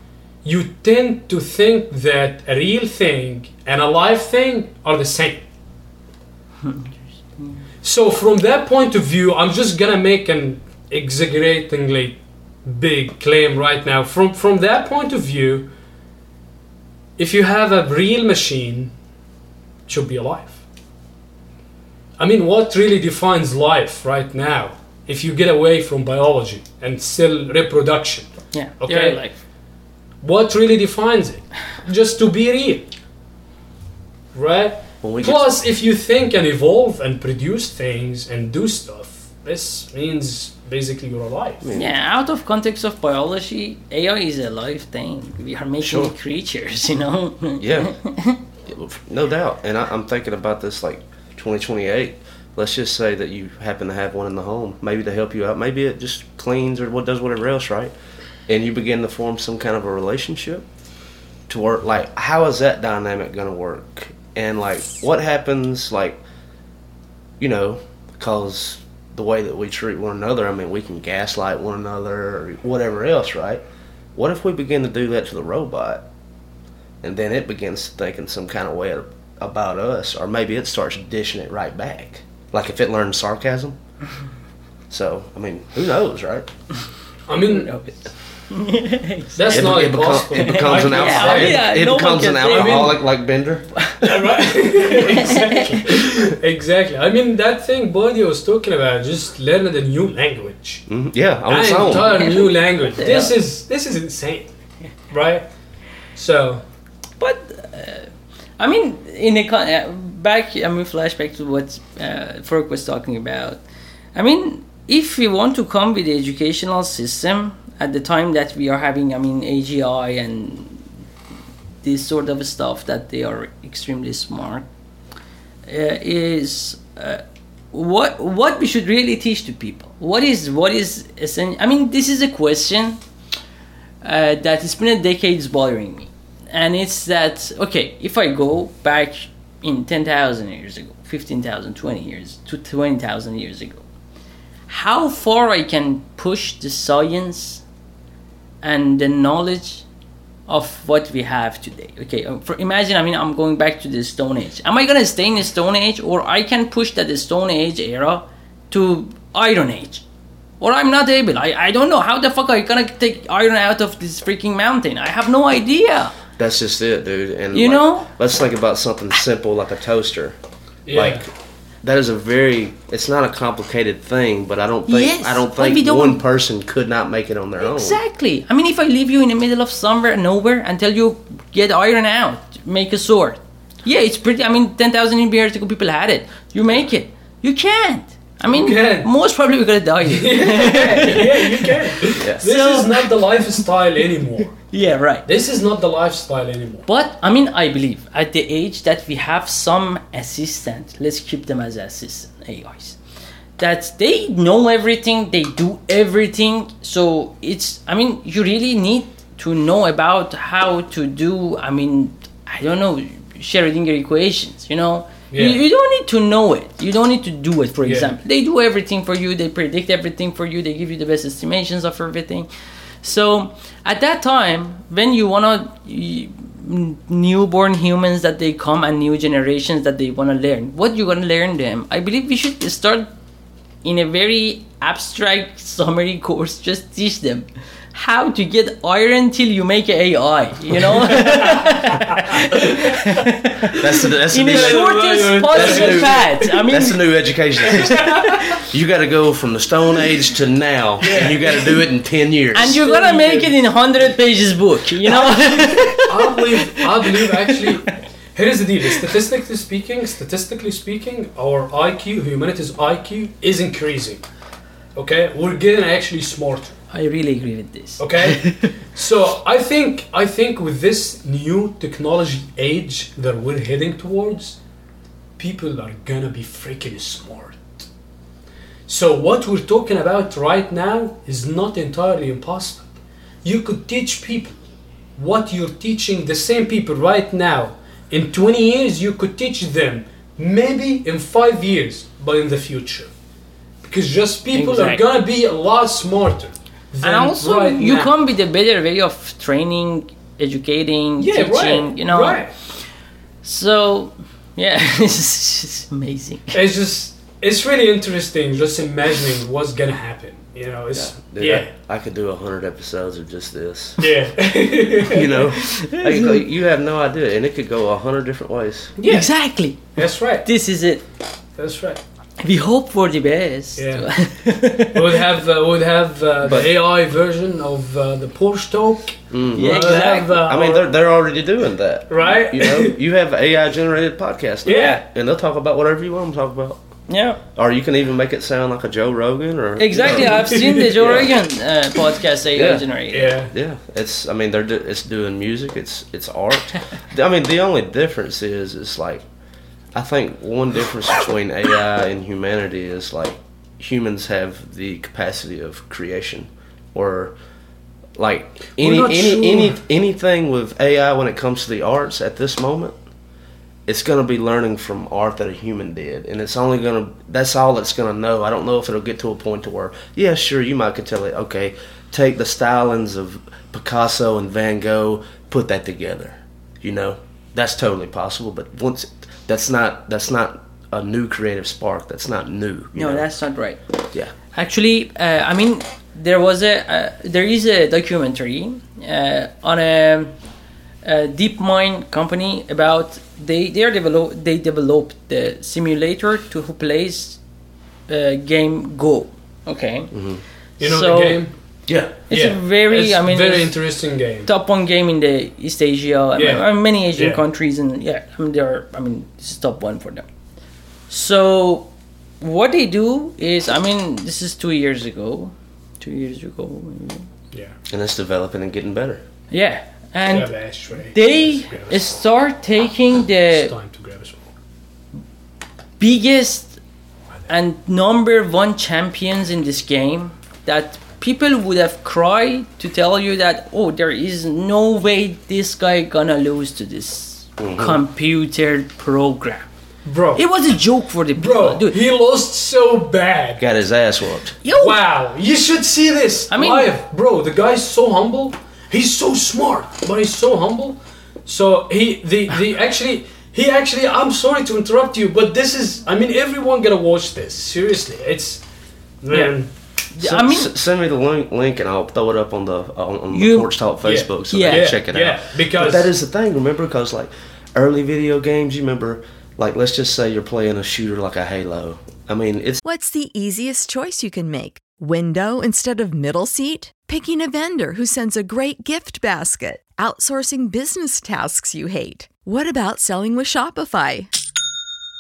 you tend to think that a real thing and a live thing are the same. Hmm. So from that point of view, I'm just gonna make an exaggeratingly big claim right now. From from that point of view, if you have a real machine, it should be alive. I mean, what really defines life right now? If you get away from biology and still reproduction, yeah. Okay. They're like, what really defines it? Just to be real, right? When we Plus, if you think and evolve and produce things and do stuff, this means basically you're alive. yeah, out of context of biology, AI is a live thing. We are making Sure. creatures, you know. Yeah, no doubt. And I, I'm thinking about this like 2028. Let's just say that you happen to have one in the home, maybe to help you out. Maybe it just cleans or what does whatever else, right? And you begin to form some kind of a relationship to work. Like, how is that dynamic going to work? And like, what happens? Like, you know, because the way that we treat one another. I mean, we can gaslight one another or whatever else, right? What if we begin to do that to the robot? and then it begins thinking some kind of way about us, or maybe it starts dishing it right back. Like if it learns sarcasm. So I mean, who knows, right? I mean, that's It, not it, become- impossible. it becomes an I Yeah, alcoholic. say- yeah, it no becomes can an say- alcoholic like Bender. right? exactly. exactly. I mean, that thing Bodhi was talking about, just learning a new language. Mhm. Yeah, on An its own. entire new language. Yeah. This is this is insane, right? So But uh, I mean, in a con- uh, back, I mean, flashback to what uh, Farouk was talking about. I mean, if we want to come with the educational system at the time that we are having, I mean, AGI and this sort of stuff that they are extremely smart, uh, is uh, what what we should really teach to people. What is what is essen- I mean, this is a question uh, that has been a decades bothering me, and it's that okay, if I go back in ten thousand years ago, 15,000, 20 years to twenty thousand years ago, how far I can push the science and the knowledge of what we have today. Okay, uh, for imagine I mean I'm going back to the Stone Age. Am I gonna stay in the Stone Age, or I can push that the Stone Age era to Iron Age? Or I'm not able. I, I don't know how the fuck are you gonna take iron out of this freaking mountain. I have no idea. That's just it, dude. And You like, know? let's think about something simple like a toaster. yeah. Like that is a very it's not a complicated thing, but I don't think Yes, I don't think don't- one person could not make it on their own. Exactly. I mean, if I leave you in the middle of somewhere, nowhere, and tell you get iron out, make a sword. Yeah, it's pretty. I mean, ten thousand years ago, people had it. You make it. You can't. I mean, most probably we're gonna die. yeah, you can. Yeah. This is not the lifestyle anymore. yeah, right. This is not the lifestyle anymore. But I mean, I believe at the age that we have some assistant, let's keep them as assistant AIs, that they know everything, they do everything. So it's, I mean, you really need to know about how to do. I mean, I don't know, Schrodinger equations. You know, Yeah. you, you don't need to know it. You don't need to do it. For Yeah. example, they do everything for you. They predict everything for you. They give you the best estimations of everything. So at that time, when you wanna newborn humans that they come and new generations that they wanna learn, what you gonna learn them? I believe we should start in a very abstract summary course, just teach them how to get iron till you make AI. You know, That's the that's the in the new, shortest That's possible path. I mean, that's the new education system. you got to go from the Stone Age to now, and you got to do it in ten years. and you're gonna make it in hundred pages book. You know. I believe, I believe actually, here is the deal. Statistically speaking, statistically speaking, our IQ, humanity's IQ, is increasing. Okay, we're getting actually smarter. I really agree with this. Okay, so I think I think with this new technology age that we're heading towards, people are gonna be freaking smart. So what we're talking about right now is not entirely impossible. You could teach people what you're teaching the same people right now. In 20 years, you could teach them maybe in five years, but in the future. Because just people Exactly. are gonna be a lot smarter. And also right you now. come with a better way of training educating yeah, teaching right, you know right. so yeah it's just amazing It's just it's really interesting just imagining what's gonna happen. You know, it's Dude, yeah, I, I could do a hundred episodes of just this. yeah, You know, go- you have no idea, and it could go a hundred different ways. yeah. exactly That's right. this is it That's right. We hope for the best Yeah. We would have uh, would have uh, the AI version of uh, the Porch Talk. Mhm. Yeah, We'll have, exactly. uh, I mean, they're they're already doing that. right. You know, you have AI generated podcast. now, Yeah. and they'll talk about whatever you want them to talk about. yeah Or you can even make it sound like a Joe Rogan or exactly i've seen the joe Yeah. rogan uh, podcast AI Yeah. generated yeah. Yeah, it's. I mean, they're do, it's doing music. It's it's art. I mean, the only difference is it's like, I think one difference between AI and humanity is like humans have the capacity of creation, or like any any sure. any anything with AI when it comes to the arts at this moment. It's gonna be learning from art that a human did, and it's only gonna. That's all it's gonna know. I don't know if it'll get to a point to where, yeah, sure, you might could tell it, okay, take the stylings of Picasso and Van Gogh, put that together. You know, that's totally possible. But once that's not that's not a new creative spark. That's not new. no know? that's not right yeah. Actually, uh, I mean, there was a uh, there is a documentary uh, on a, a DeepMind company about they they are develop they developed the simulator to who plays uh, game Go. Okay, You know So- the game. Yeah. it's yeah. a very It's I mean very interesting game. top one game in the East Asia. I Yeah. I mean, many Asian Yeah. countries, and yeah, I mean, they're I mean, this is top one for them. So, what they do is, I mean, this is two years ago, two years ago, maybe. Yeah. And it's developing and getting better. yeah, and Grab an ashtray. they Grab start taking It's the time to grab biggest and number one champions in this game that people would have cried to tell you that oh there is no way this guy gonna lose to this mm-hmm. computer program Bro. it was a joke for the people Bro, dude he lost so bad. Got his ass whooped. yo Wow, you should see this I mean- live, bro. The guy's so humble. He's so smart, but he's so humble. So he, the, the actually, he actually. I'm sorry to interrupt you, but this is. I mean, everyone gotta watch this. Seriously, it's man. I mean S- send me the link, link and I'll throw it up on the on, on You- the Porch Talk Facebook so Yeah. they can check it yeah, out. because- but that is the thing. Remember, because like early video games, you remember, like let's just say you're playing a shooter like a Halo. I mean, it's What's the easiest choice you can make? Window instead of middle seat? Picking a vendor who sends a great gift basket? Outsourcing business tasks you hate? What about selling with Shopify?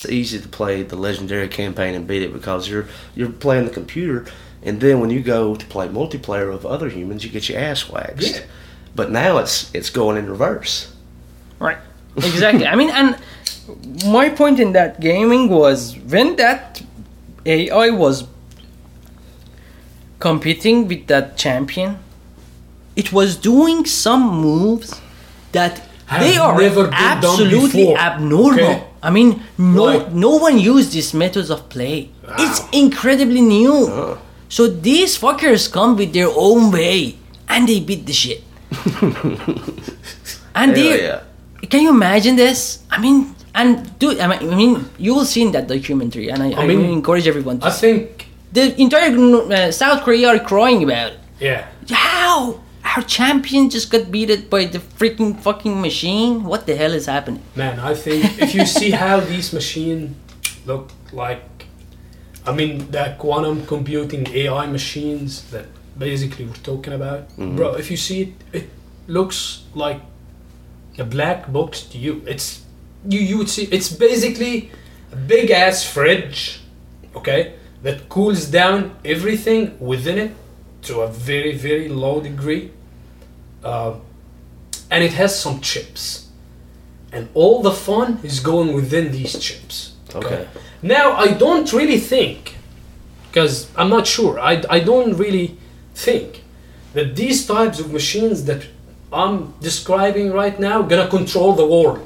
It's easy to play the legendary campaign and beat it because you're you're playing the computer, and then when you go to play multiplayer with other humans, you get your ass waxed. Yeah. But now it's it's going in reverse. Right. Exactly. I mean, and my point in that gaming was when that AI was competing with that champion, it was doing some moves that Have they are never absolutely abnormal. okay? I mean, no, Like- no one used these methods of play. It's incredibly new. So these fuckers come with their own way, and they beat the shit. and Hell they yeah. can you imagine this? I mean, and dude, I mean, you will see in that documentary, and I, I, mean, really encourage everyone to. I think, the entire uh, South Korea are crying about it. yeah. how our champion just got beaten by the freaking fucking machine. What the hell is happening? Man, I think if you see how these machines look like, I mean, the quantum computing AI machines that basically we're talking about, mm-hmm. bro, if you see it, it looks like a black box to you. It's you you would see it's basically a big ass fridge, okay, that cools down everything within it to a very very low degree, uh, and it has some chips, and all the fun is going within these chips. Okay. Now I don't really think, because I'm not sure. I I don't really think that these types of machines that I'm describing right now gonna control the world.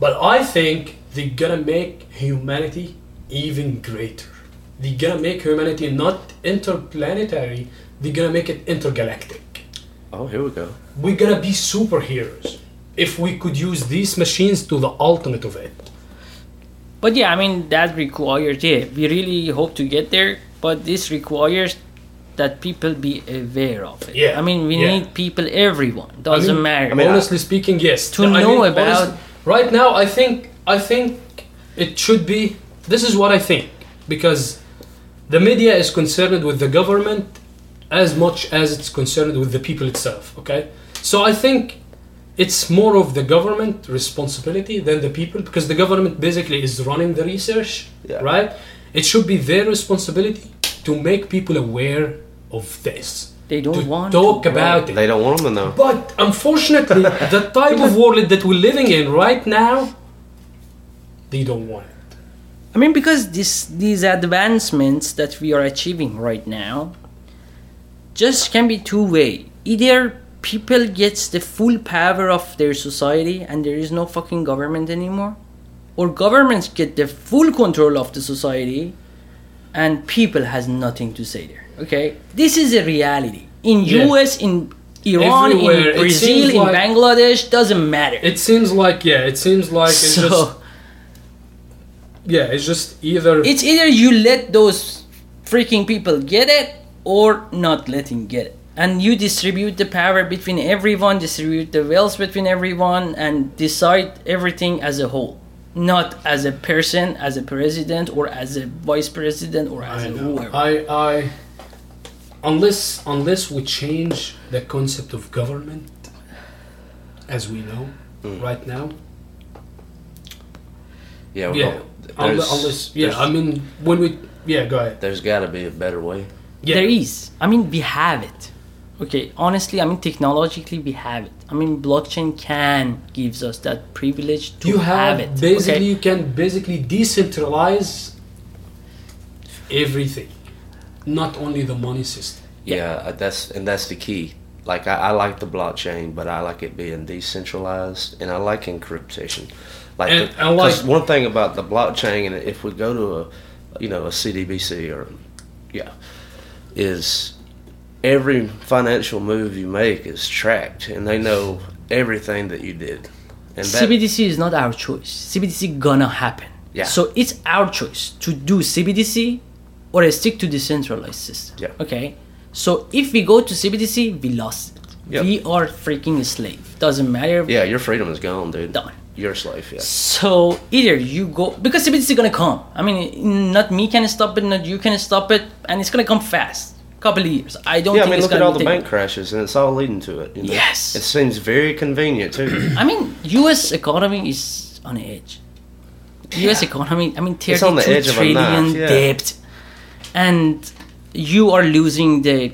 But I think they're gonna make humanity even greater. They're gonna make humanity not interplanetary. They're gonna make it intergalactic. Oh, here we go. We're gonna be superheroes if we could use these machines to the ultimate of it. But yeah, I mean that requires yeah, we really hope to get there, but this requires that people be aware of it. Yeah, I mean we yeah. need people, everyone doesn't I mean, matter. I mean, honestly speaking, yes. To I know honest- about- right now, I think I think it should be. This is what I think because the media is concerned with the government as much as it's concerned with the people itself. Okay, so I think it's more of the government responsibility than the people because the government basically is running the research, Yeah. right? It should be their responsibility to make people aware of this. They don't want to want talk to, about right. it. They don't want to know. But unfortunately, the type of world that we're living in right now, they don't want it. I mean, because this these advancements that we are achieving right now just can be two way. Either people gets the full power of their society and there is no fucking government anymore, or governments get the full control of the society and people has nothing to say there. Okay, this is a reality in Yeah. U.S. in Iran, Everywhere. In Brazil, in like- Bangladesh, doesn't matter. It seems like yeah, it seems like it's so just yeah, it's just either it's either you let those freaking people get it or not letting get it and you distribute the power between everyone distribute the wealth between everyone and decide everything as a whole not as a person as a president or as a vice president or as I a know. whoever I I unless unless we change the concept of government as we know mm. right now. Yeah, Yeah. well, Unle- there's- Unless yeah, I mean when we yeah, go ahead. there's got to be a better way. Yeah. there is i mean we have it Okay, honestly, I mean, technologically, we have it. I mean, blockchain can gives us that privilege to you have, have, it. basically okay? you can basically decentralize everything, not only the money system. Yeah, uh, that's and that's the key. Like I, I like the blockchain, but I like it being decentralized, and I like encryption. Like, And- the, and 'cause like- one thing about the blockchain, and if we go to a, you know, a CDBC or, yeah, is every financial move you make is tracked, and they know everything that you did. And that, CBDC is not our choice. CBDC gonna happen. Yeah. So it's our choice to do CBDC or stick to decentralized system. Yeah. Okay. So if we go to CBDC, we lost it. Yep. We are freaking a slave. Doesn't matter. yeah, your freedom is gone, dude. Done. You're a. Yeah. So either you go because is gonna come. I mean, not me can stop it, not you can stop it, and it's gonna come fast. Couple of years. I don't Yeah, I mean, it's look at all the bank crashes, and it's all leading to it. You know? Yes. It seems very convenient too. I mean, U.S. economy is on the edge. U.S. economy, I mean, It's on the 32 edge of a yeah. debt, and you are losing the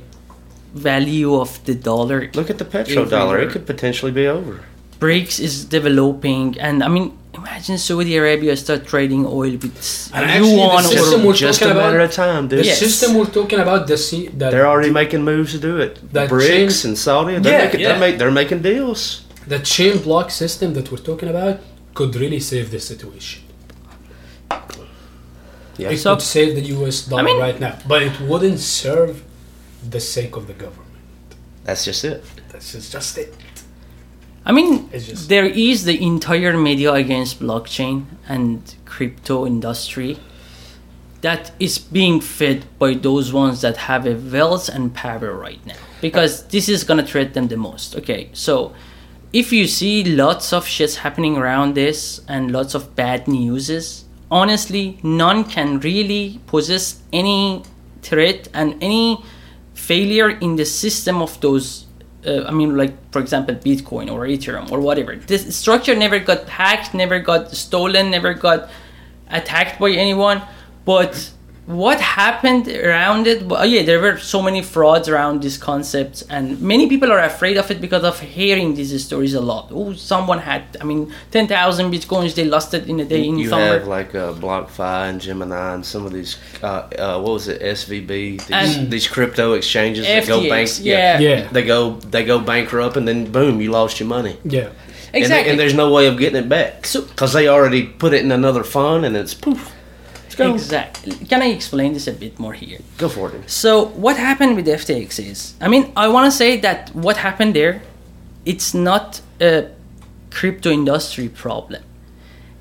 value of the dollar. Look at the petrodollar; it could potentially be over. BRICS is developing, and I mean, imagine Saudi Arabia start trading oil with And actually, the yuan system we're Just a matter about- of time, dude. The Yes. system we're talking about, the C, that They're already making moves to do it. That BRICS change- and Saudi, they're, Yeah, making, yeah. They're, make, they're making deals. the chain block system that we're talking about could really save the situation. Yeah. It So- could save the U.S. dollar mean- right now, but it wouldn't serve the sake of the government. That's just it. This is just it. I mean, just- there is the entire media against blockchain and crypto industry that is being fed by those ones that have a wealth and power right now because this is gonna threat them the most. Okay, so if you see lots of shits happening around this and lots of bad newses, honestly, none can really possess any threat and any failure in the system of those uh, I mean, like for example, Bitcoin or Ethereum or whatever. This structure never got hacked, never got stolen, never got attacked by anyone. But what happened around it? Well, yeah, there were so many frauds around these concepts, and many people are afraid of it because of hearing these stories a lot. Oh, someone had, I mean, ten thousand bitcoins, they lost it in a day in You somewhere. have like uh, BlockFi and Gemini and some of these. Uh, uh, what was it? SVB. These, And- these crypto exchanges that go bank. FTX, yeah. Yeah. They go they go bankrupt and then boom, you lost your money. Yeah. And, exactly. and there's no way of getting it back So- because they already put it in another fund and it's poof. Exactly. Can I explain this a bit more here? Go for it. So what happened with FTX is, I mean, I want to say that what happened there, it's not a crypto industry problem.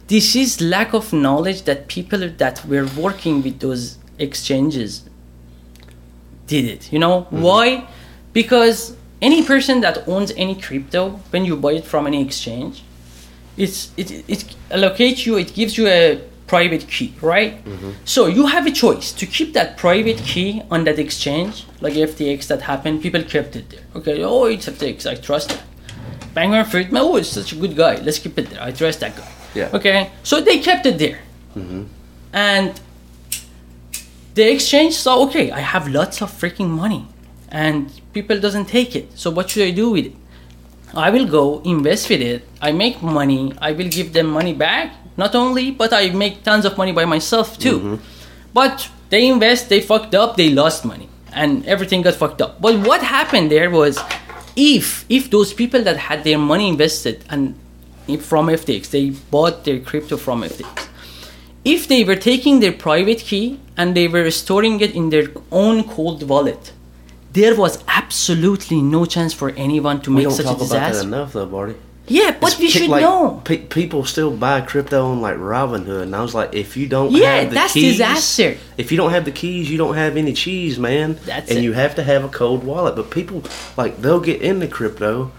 This is lack of knowledge that people that were working with those exchanges did it. You know mm-hmm. why? Because any person that owns any crypto, when you buy it from any exchange, it's it it allocates you. It gives you a private key, right? Mm-hmm. So you have a choice to keep that private mm-hmm. key on that exchange, like FTX that happened. People kept it there. Okay, oh, it's FTX. I trust it. Bankman Friedman, oh, it's such a good guy. Let's keep it there. I trust that guy. Yeah. Okay, so they kept it there, mm-hmm. and the exchange saw, okay, I have lots of freaking money, and people doesn't take it. So what should I do with it? I will go invest with it. I make money. I will give them money back. Not only, but I make tons of money by myself too. Mm-hmm. But they invest, they fucked up, they lost money, and everything got fucked up. But what happened there was, if if those people that had their money invested and from FTX, they bought their crypto from FTX. If they were taking their private key and they were storing it in their own cold wallet, there was absolutely no chance for anyone to We make such a talk about that disaster. enough though, Barty. Yeah, but It's we pe- should like, know. pe- people still buy crypto on like Robinhood, and I was like, if you don't Yeah, have the that's keys, disaster. If you don't have the keys, you don't have any cheese, man. That's and it. you have to have a cold wallet. But people like they'll get into crypto,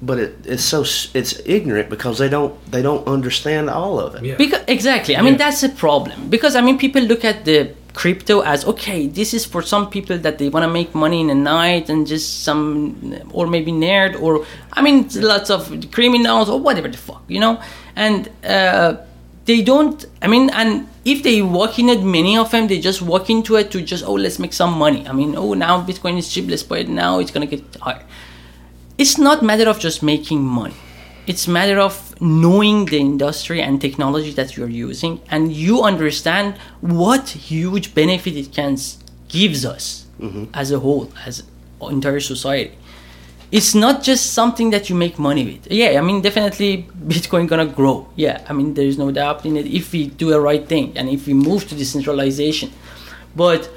but it, it's so it's ignorant because they don't they don't understand all of it. Yeah. Because exactly, I mean that's a problem. Because I mean people look at the crypto as okay, this is for some people that they want to make money in a night and just some or maybe nerd or I mean lots of criminals or whatever the fuck, you know? And uh they don't i mean and if they walk in it many of them they just walk into it to just oh let's make some money. I mean oh now bitcoin is cheap let's buy it now it's gonna get higher it's not matter of just making money it's a matter of knowing the industry and technology that you're using and you understand what huge benefit it can gives us mm-hmm. as a whole as entire society it's not just something that you make money with. Yeah, I mean, definitely Bitcoin gonna grow. Yeah, I mean, there is no doubt in it if we do the right thing and if we move to decentralization. But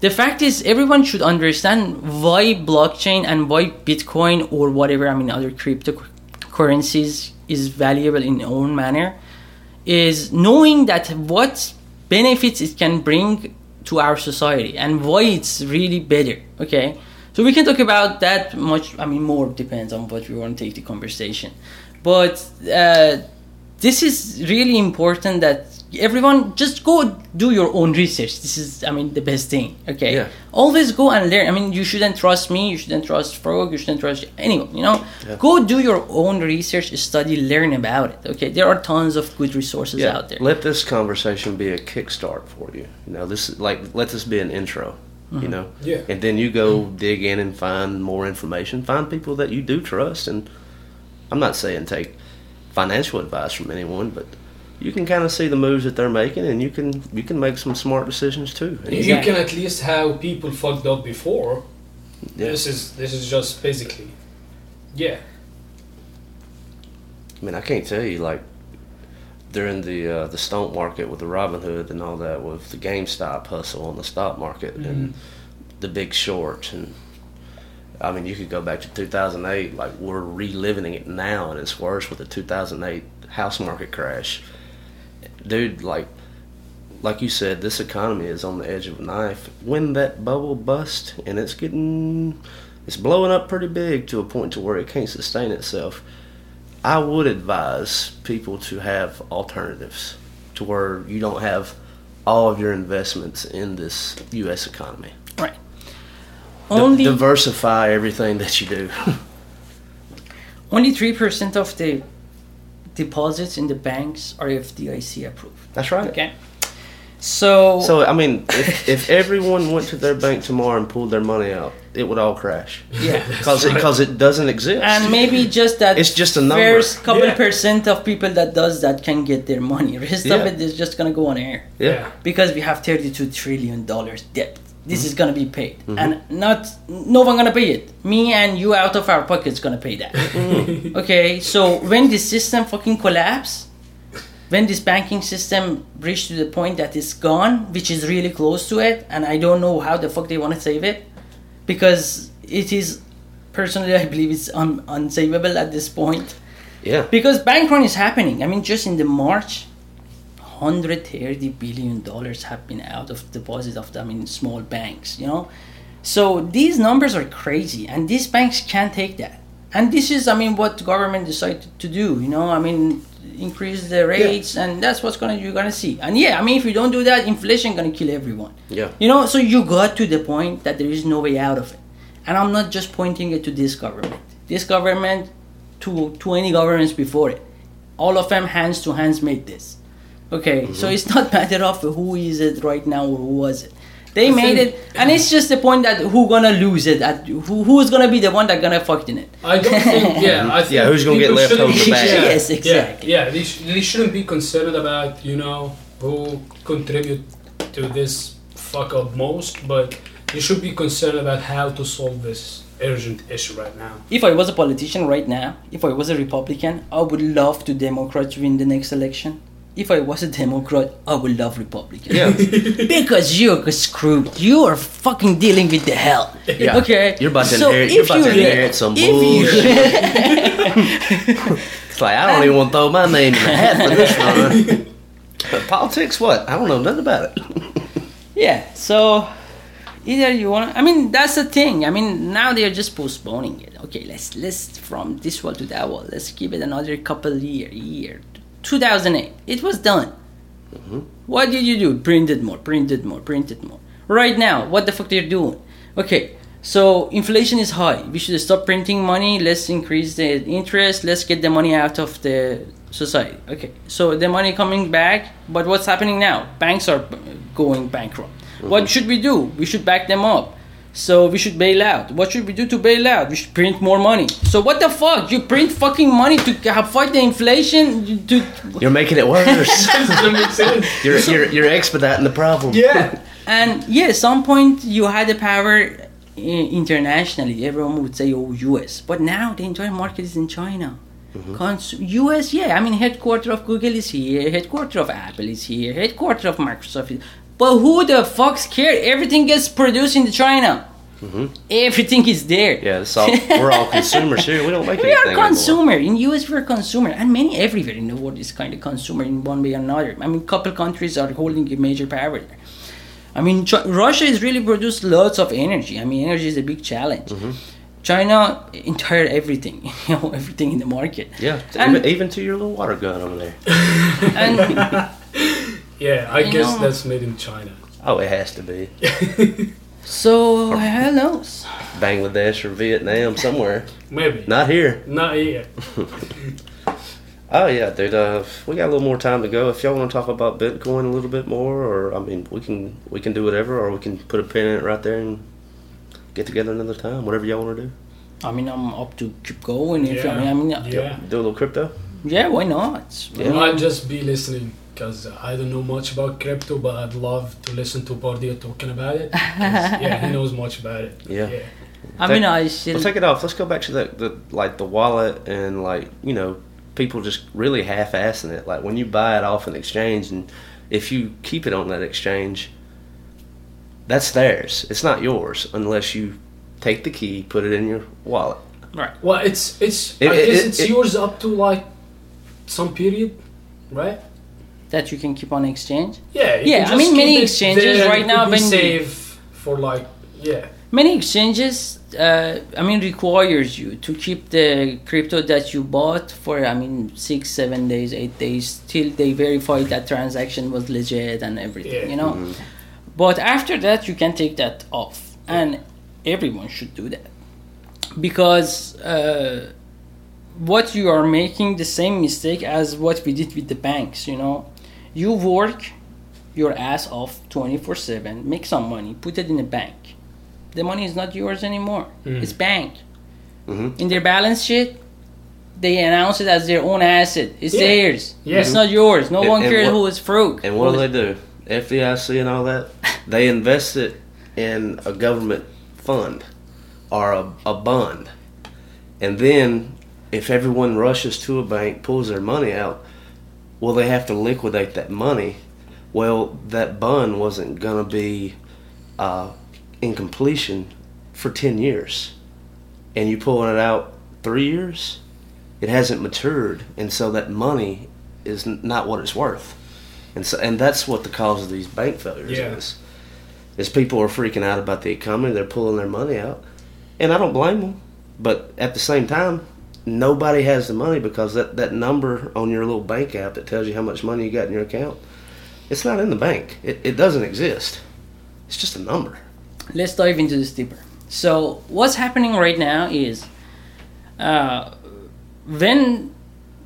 the fact is, everyone should understand why blockchain and why Bitcoin or whatever, I mean, other cryptocurrencies is valuable in own manner is knowing that what benefits it can bring to our society and why it's really better. Okay, so we can talk about that much. I mean, more depends on what we want to take the conversation, but uh, this is really important that everyone just go do your own research. This is, I mean, the best thing. Okay, Yeah. always go and learn. I mean, you shouldn't trust me. You shouldn't trust Farouk. You shouldn't trust anyone. You know, go do your own research, study, learn about it. Okay, there are tons of good resources Yeah, out there. let this conversation be a kickstart for you. You know, this is like let this be an intro. You mm-hmm. know, Yeah. and then you go dig in and find more information. Find people that you do trust, and I'm not saying take financial advice from anyone, but you can kind of see the moves that they're making, and you can you can make some smart decisions too. And You can at least have people fucked up before. Yeah. This is this is just basically, yeah. I mean, I can't tell you like during the uh, the stock market with the Robinhood and all that, with the GameStop hustle on the stock market and the Big Short, and I mean, you could go back to 2008. Like we're reliving it now, and it's worse with the 2008 house market crash. Dude, like like you said, this economy is on the edge of a knife. When that bubble bust, and it's getting it's blowing up pretty big to a point to where it can't sustain itself. I would advise people to have alternatives to where you don't have all of your investments in this U.S. economy. right. Only diversify everything that you do. only three percent of the deposits in the banks are FDIC approved. That's right. Okay. So, So I mean, if, if everyone went to their bank tomorrow and pulled their money out, it would all crash yeah. because because it, doesn't exist. And maybe just that It's just a number. first couple Yeah. percent of people that does that can get their money. Rest of it is just gonna go on air. yeah. Because we have thirty two trillion dollars debt. This Mm-hmm. is gonna be paid. And not no one gonna pay it. Me and you out of our pockets gonna pay that. Mm-hmm. okay, so when this system fucking collapse, when this banking system reached to the point that it's gone, which is really close to it, and I don't know how the fuck they want to save it, because it is personally I believe it's un- unsavable at this point. Yeah. Because bank run is happening. I mean, just in the March, 130 billion dollars have been out of deposit of them in small banks. You know, so these numbers are crazy, and these banks can't take that. And this is, I mean, what the government decided to do. You know, I mean, increase the rates, and that's what's gonna you're gonna see. And yeah, I mean, if you don't do that, inflation gonna kill everyone. Yeah. You know, so you got to the point that there is no way out of it. And I'm not just pointing it to this government. This government, to to any governments before it, all of them hands to hands made this. Okay, so mm-hmm. it's not matter of who is it right now or who was it. They made think- it, and it's just the point that who gonna lose it, at who who's gonna be the one that gonna fuck in it. I don't think. Yeah, I think Yeah, who's gonna get left shouldn't over the be- back? Yeah, Yes, exactly. Yeah, yeah they, sh- they shouldn't be concerned about you know who contribute to this fuck up most, but they should be concerned about how to solve this urgent issue right now. If I was a politician right now, if I was a Republican, I would love to Democrats win the next election. If I was a Democrat, I would love Republicans. Yeah. because you're screwed. You are fucking dealing with the hell. Yeah. Okay. You're about to So inherit. You're about to you re- inherit some bullshit. It's like I don't even want to throw my name in the hat for this one. But politics, what? I don't know nothing about it. Yeah. So either you want. I mean, that's the thing. I mean, now they are just postponing it. Okay, let's let's from this wall to that wall. Let's give it another couple year. Year. 2008. It was done. Mm-hmm. What did you do? Printed more, printed more, printed more. Right now, what the fuck they're doing? Okay, So inflation is high. We should stop printing money. Let's increase the interest. Let's get the money out of the society. Okay. So the money coming back, but what's happening now? Banks are going bankrupt. What mm-hmm. should we do? We should back them up. So we should bail out. What should we do to bail out? We should print more money. So what the fuck? You print fucking money to fight the inflation? To You're making it worse. Doesn't make sense. you're, you're you're expediting the problem. Yeah. And yeah, at some point you had the power internationally. Everyone would say, "Oh, U.S." But now the entire market is in China. Mm-hmm. Cons- U.S. Yeah, I mean, headquarter of Google is here. Headquarter of Apple is here. Headquarter of Microsoft is. But who the fucks care? Everything gets produced in China. Everything is there. Yeah, it's all, we're all consumers here. We don't make We anything are anymore. consumer. In US, we're consumer, and many everywhere in the world is kind of consumer in one way or another. I mean, couple countries are holding a major power there. I mean, Ch- Russia has really produced lots of energy. I mean, energy is a big challenge. Mm-hmm. China entire everything, you know, everything in the market. Yeah, And- even, even to your little water gun over there. And Yeah, I You guess know- that's made in China. Oh, it has to be so, hell knows. Bangladesh or Vietnam somewhere. Maybe. Not here. Not yet. Oh yeah, dude. Uh, we got a little more time to go. If y'all want to talk about Bitcoin a little bit more, or I mean, we can we can do whatever, or we can put a pin in it right there and get together another time. Whatever y'all want to do. I mean, I'm up to keep going. If Yeah. I mean, I mean, yeah. Yeah. Do a little crypto. Yeah, why not? Yeah. I'll just be listening because I don't know much about crypto, but I'd love to listen to Bardia talking about it. yeah, he knows much about it. Yeah. I mean, I still. Let's take it off. Let's go back to the, the like the wallet and like you know people just really half-assing it. Like when you buy it off an exchange, and if you keep it on that exchange, that's theirs. It's not yours unless you take the key, put it in your wallet. right. Well, it's it's. It- I it- guess it- it's it- yours up to like some period, right? That you can keep on exchange. Yeah. Yeah, I mean, many exchanges there, right now could be when save for like yeah. Many exchanges, uh, I mean, requires you to keep the crypto that you bought for, I mean, six, seven days, eight days, till they verify that transaction was legit and everything, Yeah. you know. But after that, you can take that off, and everyone should do that because uh, what you are making the same mistake as what we did with the banks. You know, you work your ass off 24 7 make some money put it in a bank the money is not yours anymore it's bank Mhm. in their balance sheet they announce it as their own asset it's Yeah. theirs Yeah. it's not yours no And- one cares what- who is fruit And what do they do? FDIC and all that? They invest it in a government fund or a, a bond. And then if everyone rushes to a bank, pulls their money out, well, they have to liquidate that money. Well, that bond wasn't going to be uh, in completion for 10 years. And you pulling it out three years, it hasn't matured. And so that money is not what it's worth. And so, and that's what the cause of these bank failures Yeah. is. Is people are freaking out about the economy. They're pulling their money out, and I don't blame them. But at the same time, nobody has the money because that, that number on your little bank app that tells you how much money you got in your account, it's not in the bank. It, it doesn't exist. It's just a number. let's dive into this deeper. So, what's happening right now is uh, when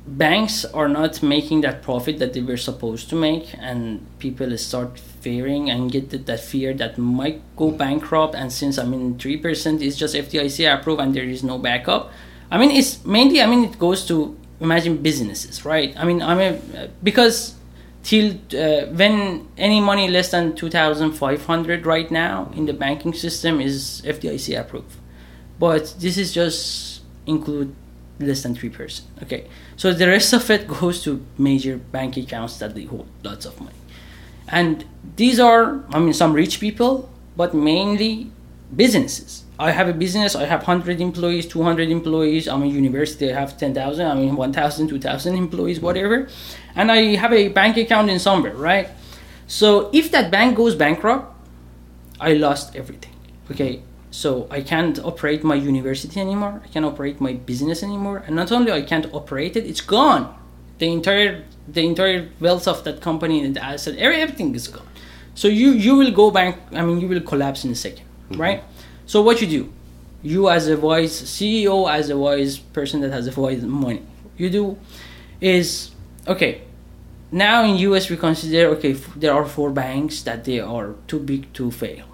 banks are not making that profit that they were supposed to make, and people start fearing and get that, that fear that might go bankrupt, and since I mean, 3% is just FDIC approved and there is no backup, I mean, it's mainly, I mean, it goes to imagine businesses, right? I mean, I mean, because till uh, when any money less than 2500 right now in the banking system is FDIC approved. But this is just include less than 3% okay? So the rest of it goes to major bank accounts that they hold lots of money. And these are i mean some rich people but mainly businesses i have a business i have 100 employees 200 employees. I'm a university i have 10000 i mean 1000 2000 employees whatever. And i have a bank account in somewhere right? So if that bank goes bankrupt i lost everything okay? So i can't operate my university anymore. I can't operate my business anymore. And not only i can't operate it it's gone. The entire the entire wealth of that company and the asset everything is gone. So you you will go bank i mean you will collapse in a 2nd mm-hmm. right So what you do, you as a wise CEO, as a wise person that has a wise money, you do is okay. Now in US we consider okay f- there are four banks that they are too big to fail.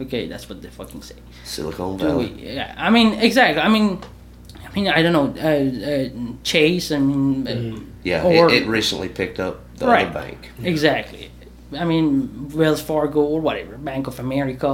Okay, that's what they fucking say. Silicon Valley. Yeah, I mean exactly. I mean, I mean I don't know uh, uh, Chase. I mean, uh, Yeah, Or- it, it recently picked up the Right. other bank. Exactly. I mean, Wells Fargo or whatever, Bank of America.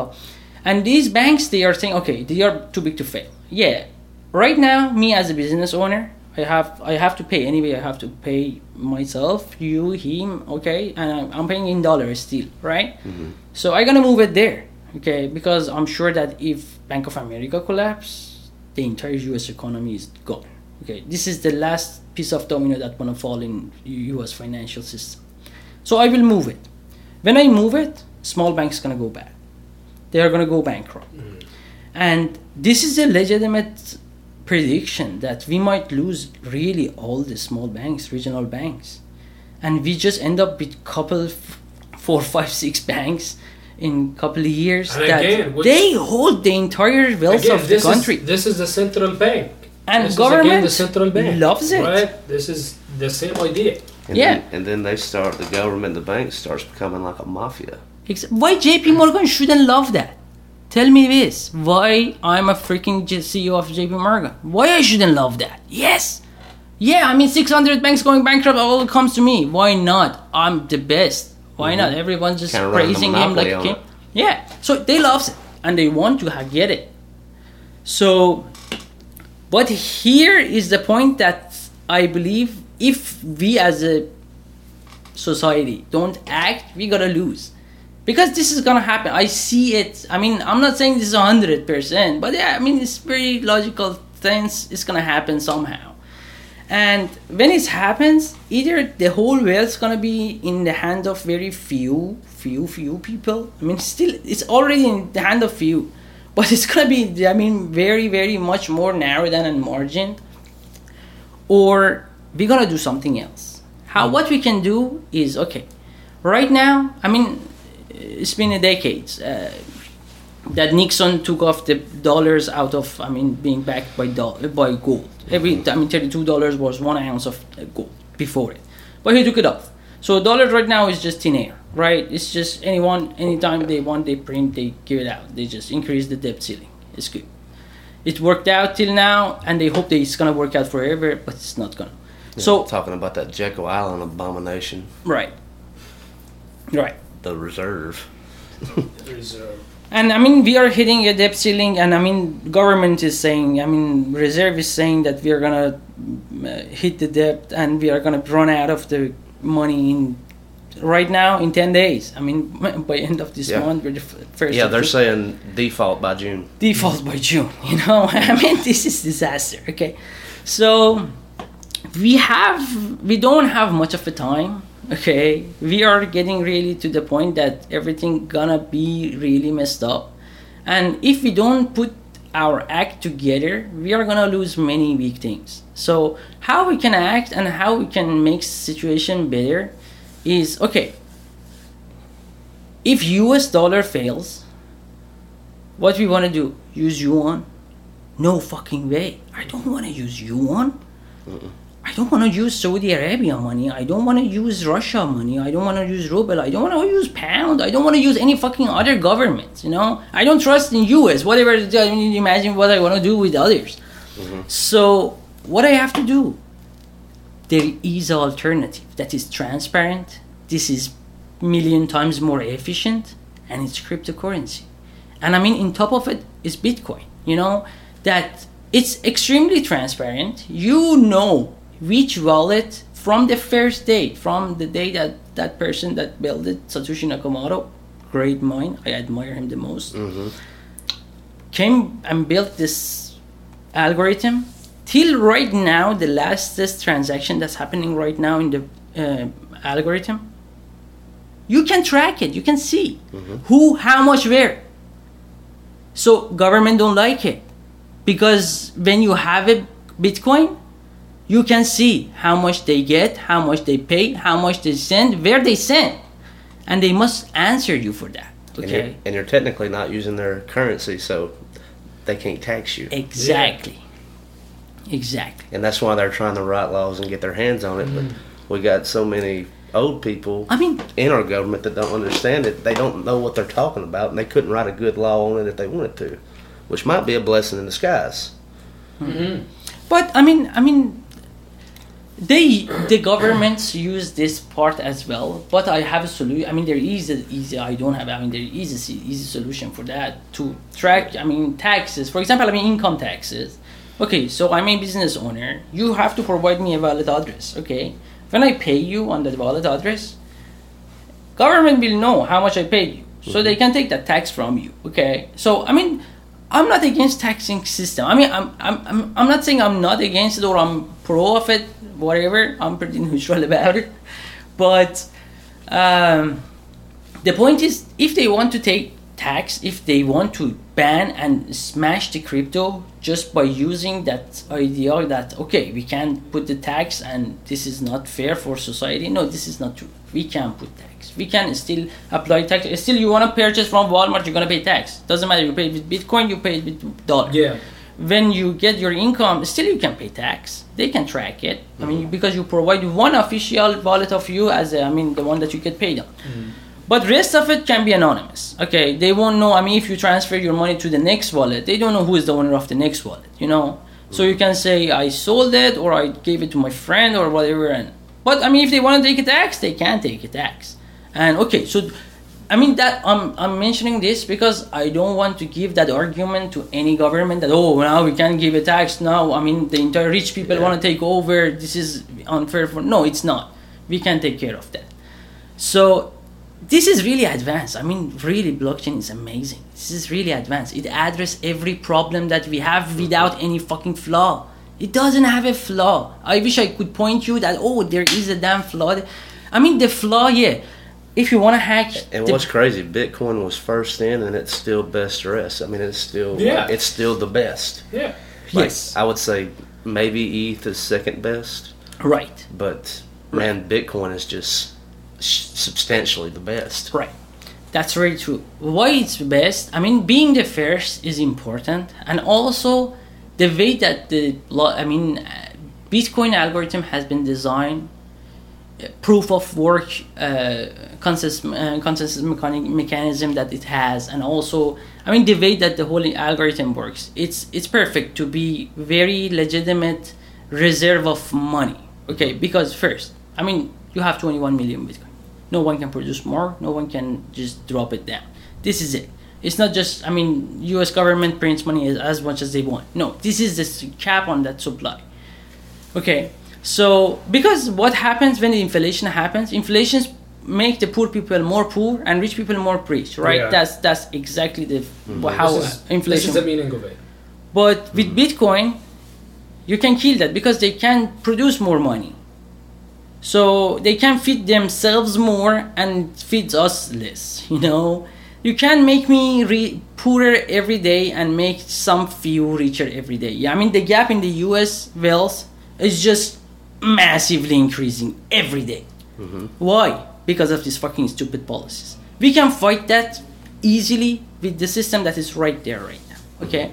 And these banks, they are saying, okay, they are too big to fail. Yeah. Right now, me as a business owner, I have I have to pay anyway. I have to pay myself, you, him, okay, and I'm, I'm paying in dollars still, right? Mm-hmm. So I'm gonna move it there, okay, because I'm sure that if Bank of America collapse, the entire U.S. economy is gone. Okay, this is the last piece of domino that gonna fall in U.S. financial system. So I will move it. When I move it, small banks gonna go bad. They are gonna go bankrupt. Mm. And this is a legitimate prediction that we might lose really all the small banks, regional banks, and we just end up with couple, f- four, five, six banks in couple of years And that again, which- they hold the entire wealth Again, of the this country. Is, this is the central bank. And this government again the central bank loves it. Right. This is the same idea. And Yeah. Then, and then they start, the government, the bank starts becoming like a mafia. Why JP Morgan shouldn't love that? Tell me this. Why I'm a freaking CEO of JP Morgan? Why I shouldn't love that? Yes. Yeah, I mean 600 banks going bankrupt all comes to me. Why not? I'm the best. Why not? Everyone's just a praising him like a king. Yeah. So they love it and they want to get it. So but here is the point that I believe if we as a society don't act, we gotta lose. Because this is gonna happen. I see it. I mean, I'm not saying this is hundred percent, but yeah, I mean it's very logical things. It's gonna happen somehow. And when it happens, either the whole world's gonna be in the hand of very few, few, few people. I mean, still, it's already in the hand of few, but it's gonna be, I mean, very, very much more narrow than a margin. Or we're gonna do something else. How mm. what we can do is okay. Right now, I mean, it's been a decades uh, that Nixon took off the dollars out of, I mean, being backed by doll- by gold. Every, I mean, thirty-two dollars was one ounce of uh, gold before it, but he took it off. So dollar right now is just thin air, right? It's just anyone, anytime they want, they print, they give it out. They just increase the debt ceiling. It's good. It worked out till now, and they hope that it's gonna work out forever, but it's not gonna. So talking about that Jekyll Island abomination, right, right. The reserve. Reserve. And I mean, we are hitting a debt ceiling, and I mean, government is saying, I mean, reserve is saying that we are gonna uh, hit the debt and we are gonna run out of the money in right now in ten days. I mean, by end of this Yeah. month, we're the first. Yeah, they're the- saying default by June. default by June. You know, I mean, this is disaster. Okay, so we have we don't have much of a time. Okay, we are getting really to the point that everything gonna be really messed up, and if we don't put our act together, we are gonna lose many big things. So how we can act and how we can make situation better is okay. If US dollar fails, what we want to do? Use yuan? No fucking way. I don't want to use yuan. I don't want to use Saudi Arabia money. I don't want to use Russia money. I don't want to use ruble. I don't want to use pound. I don't want to use any fucking other governments. You know, I don't trust in US. Whatever. Uh, I mean, imagine what I want to do with others. Mm-hmm. So what I have to do? There is an alternative that is transparent. This is million times more efficient, and it's cryptocurrency. And I mean, in top of it is Bitcoin. You know that it's extremely transparent. You know which wallet from the first day, from the day that that person that built it, Satoshi Nakamoto, great mind. I admire him the most. Came and built this algorithm. Till right now, the lastest transaction that's happening right now in the uh, algorithm, you can track it. You can see who, how much, where. So government don't like it because when you have a Bitcoin, you can see how much they get, how much they pay, how much they send, where they send, and they must answer you for that. And, Okay. you're, and you're technically not using their currency, so they can't tax you. Exactly. Exactly. And that's why they're trying to write laws and get their hands on it. But mm. we got so many old people I mean, in our government that don't understand it. They don't know what they're talking about, and they couldn't write a good law on it if they wanted to, which might be a blessing in disguise. Mm-hmm. But I mean, I mean, they the governments use this part as well. But I have a solution. I mean, there is a easy. I don't have. I mean, there is a easy solution for that to track. I mean, taxes. For example, I mean income taxes. Okay, so I'm a business owner. You have to provide me a valid address. Okay, when I pay you on that valid address, government will know how much I paid you, so mm-hmm. they can take that tax from you. Okay, so I mean, I'm not against taxing system. I mean, I'm I'm I'm, I'm not saying I'm not against it or I'm pro of it. Whatever, I'm pretty neutral about it. But um, the point is, if they want to take tax, if they want to ban and smash the crypto just by using that idea that okay, we can put the tax and this is not fair for society. No, this is not true. We can put tax. We can still apply tax. Still, you want to purchase from Walmart, you're gonna pay tax. Doesn't matter. You pay with Bitcoin, you pay with dollar Yeah. when you get your income, still you can pay tax. They can track it. I mean, because you provide one official wallet of you as a, I mean, the one that you get paid on. Mm. But rest of it can be anonymous. Okay, they won't know. I mean, if you transfer your money to the next wallet, they don't know who is the owner of the next wallet. You know, so you can say I sold it or I gave it to my friend or whatever. And but I mean, if they want to take a tax, they can take a tax. And okay, so I mean that I'm I'm mentioning this because I don't want to give that argument to any government that oh now we can't give a tax now. I mean the entire rich people Yeah. want to take over. This is unfair for no, it's not. We can take care of that. So this is really advanced. I mean, really, blockchain is amazing. This is really advanced. It addresses every problem that we have without any fucking flaw. It doesn't have a flaw. I wish I could point you that oh there is a damn flaw. I mean the flaw, yeah. If you want to hack, And the- what's crazy, Bitcoin was first in, and it's still best dressed. I mean, it's still Yeah. it's still the best. Yeah. Like, yes, I would say maybe ETH is second best, right. but man, Bitcoin is just sh- substantially the best. Right. That's very true. Why it's best? I mean, being the first is important, and also the way that the I mean, uh, Bitcoin algorithm has been designed, uh, proof of work, uh, consensus, uh, consensus mechanism that it has, and also I mean the way that the whole algorithm works. It's it's perfect to be very legitimate reserve of money. Okay, because first, I mean, you have 21 million Bitcoin. No one can produce more. No one can just drop it down. This is it. It's not just. I mean, U.S. government prints money as, as much as they want. No, this is the cap on that supply. Okay, so because what happens when the inflation happens? Inflations make the poor people more poor and rich people more rich, right? Yeah. That's that's exactly the mm-hmm. how This is, inflation. This is the meaning of it. But with mm-hmm. Bitcoin, you can kill that because they can produce more money. So they can feed themselves more and feeds us less. You know, you can make me re- poorer every day and make some few richer every day. Yeah, I mean the gap in the U.S. wealth is just massively increasing every day. Mm-hmm. Why? Because of these fucking stupid policies. We can fight that easily with the system that is right there right now. Mm-hmm. Okay,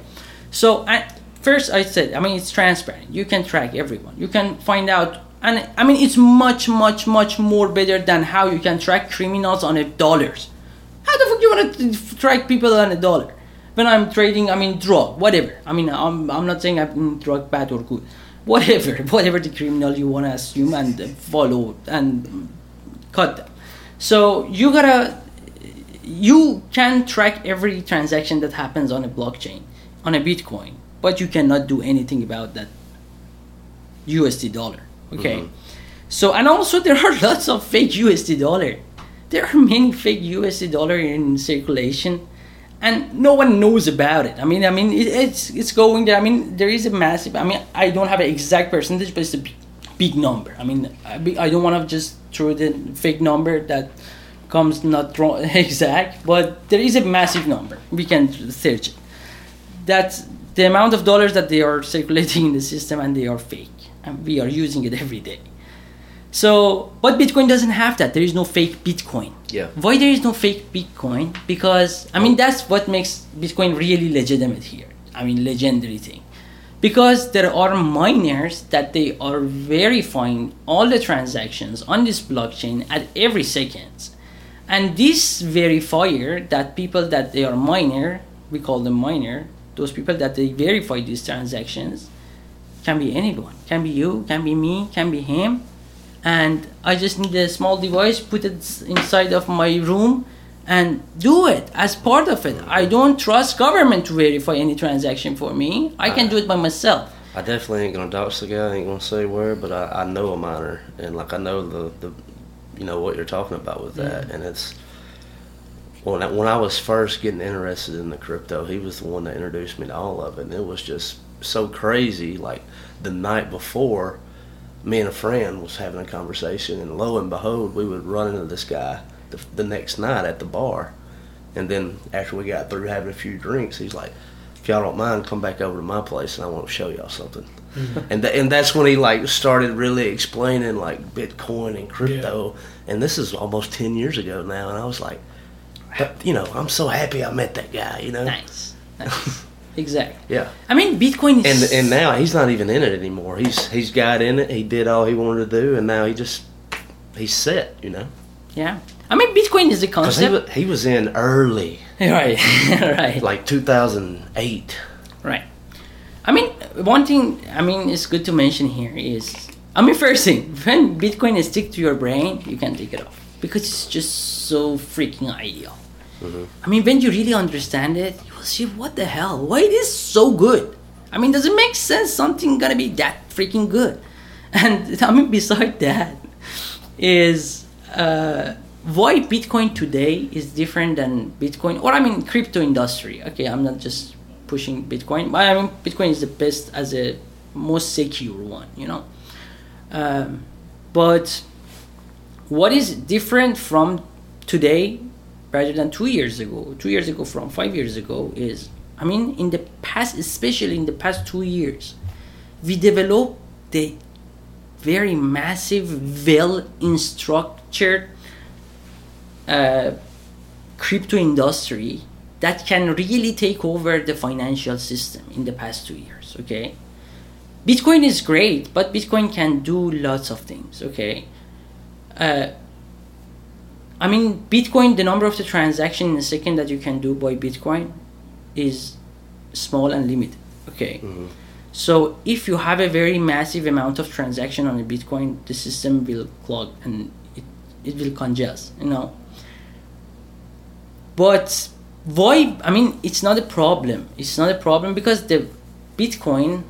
so I, first I said, I mean it's transparent. You can track everyone. You can find out, and I mean it's much, much, much more better than how you can track criminals on a dollars. How the fuck you want to track people on a dollar? When I'm trading, I mean drug, whatever. I mean I'm, I'm not saying I'm drug bad or good. Whatever, whatever the criminal you want to assume and follow and cut them. So you gotta you can track every transaction that happens on a blockchain, on a Bitcoin, but you cannot do anything about that USD dollar. Okay. Mm-hmm. So and also there are lots of fake USD dollar. There are many fake USD dollar in circulation, and no one knows about it. I mean, I mean, it, it's it's going there. I mean, there is a massive. I mean, I don't have an exact percentage, but it's a big, big number. I mean, I, be- I don't want to just throw the fake number that comes not wrong, exact, but there is a massive number. We can search it. That's the amount of dollars that they are circulating in the system, and they are fake, and we are using it every day. So, but Bitcoin doesn't have that. There is no fake Bitcoin. Yeah. Why there is no fake Bitcoin? Because I mean oh. that's what makes Bitcoin really legitimate here. I mean, legendary thing. Because there are miners that they are verifying all the transactions on this blockchain at every second. And this verifier that people that they are miner, we call them miner, those people that they verify these transactions can be anyone. Can be you, can be me, can be him. And I just need a small device, put it inside of my room and do it as part of it. I don't trust government to verify any transaction for me. I can do it by myself. I definitely ain't gonna dox the guy. I ain't gonna say where, but I, I know a miner, and like I know the, the you know what you're talking about with that, and it's when I, when I was first getting interested in the crypto, he was the one that introduced me to all of it, and it was just so crazy. Like the night before, me and a friend was having a conversation, and lo and behold, we would run into this guy the, the next night at the bar, and then after we got through having a few drinks, he's like, "If y'all don't mind, come back over to my place, and I want to show y'all something." Mm-hmm. And th- and that's when he like started really explaining like Bitcoin and crypto, and this is almost ten years ago now, and I was like, but, you know, I'm so happy I met that guy, you know. Nice. nice. exactly. Yeah. I mean, Bitcoin is. And and now he's not even in it anymore. He's he's got in it. He did all he wanted to do, and now he just he's set, you know. yeah. I mean, Bitcoin is a Because he concept. was, he was in early, right. right. like 2008. Right. I mean, one thing I mean it's good to mention here is I mean first thing when Bitcoin is stick to your brain, you can take it off because it's just so freaking ideal. Mm-hmm. I mean, when you really understand it, what the hell. Why it is so good? I mean, does it make sense? Something gonna be that freaking good? And I mean, beside that, is uh, why Bitcoin today is different than Bitcoin, or I mean, crypto industry. Okay, I'm not just pushing Bitcoin, but I mean, Bitcoin is the best as a most secure one, you know. Um, but what is different from today rather than two years ago, two years ago from five years ago is, I mean, in the past, especially in the past two years, we developed the very massive, well structured uh, crypto industry that can really take over the financial system in the past two years. Okay, Bitcoin is great, but Bitcoin can do lots of things. Okay, uh, I mean, Bitcoin, the number of the transaction in a second that you can do by Bitcoin is small and limited. Okay. Mm-hmm. So if you have a very massive amount of transaction on a Bitcoin, the system will clog and it, it will congest, you know. But why? I mean, it's not a problem. It's not a problem because the Bitcoin,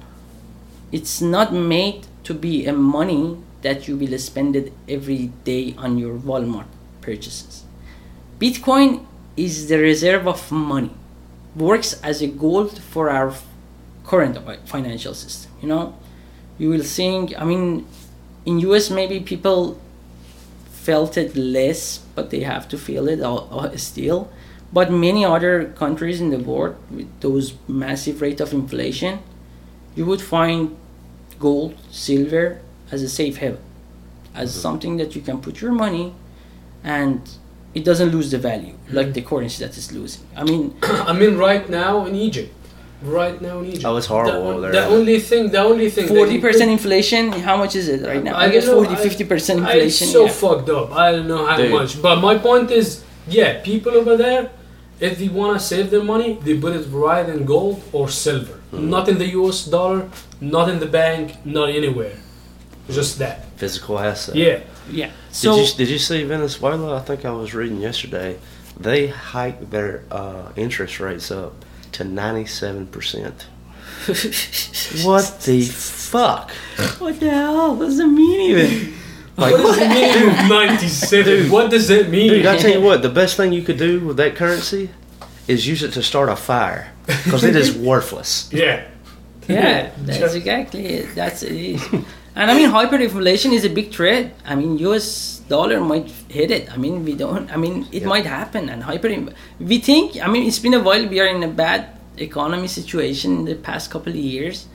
it's not made to be a money that you will spend it every day on your Walmart purchases. Bitcoin is the reserve of money, works as a gold for our current financial system. You know, you will think. I mean, in US maybe people felt it less, but they have to feel it still. But many other countries in the world with those massive rate of inflation, you would find gold, silver as a safe haven, as mm-hmm. something that you can put your money, and it doesn't lose the value like the currency that is losing. I mean, I mean, right now in Egypt, right now in Egypt. Oh, it's horrible The, over there. the only thing, the only thing. forty percent inflation. How much is it right now? I, don't guess know, 40 50 percent I- inflation. It's so yeah. fucked up. I don't know how Dude. much. But my point is, yeah, people over there, if they want to save their money, they put it right in gold or silver. Mm-hmm. Not in the US dollar, not in the bank, not anywhere. Just that. Physical asset. Yeah. yeah. So did you did you see Venezuela? I think I was reading yesterday. They hiked their uh, interest rates up to ninety seven percent. What the fuck? what the hell? What's the meaning of it? Like, What does it mean 97? What does it mean? dude, I tell you what, the best thing you could do with that currency is use it to start a fire because it is worthless. yeah. Yeah, that's exactly it. That's it is. And I mean, hyperinflation is a big threat. I mean, U.S. dollar might hit it. I mean, we don't. I mean, it might happen. And hyper, we think. I mean, it's been a while. We are in a bad economy situation in the past couple of years,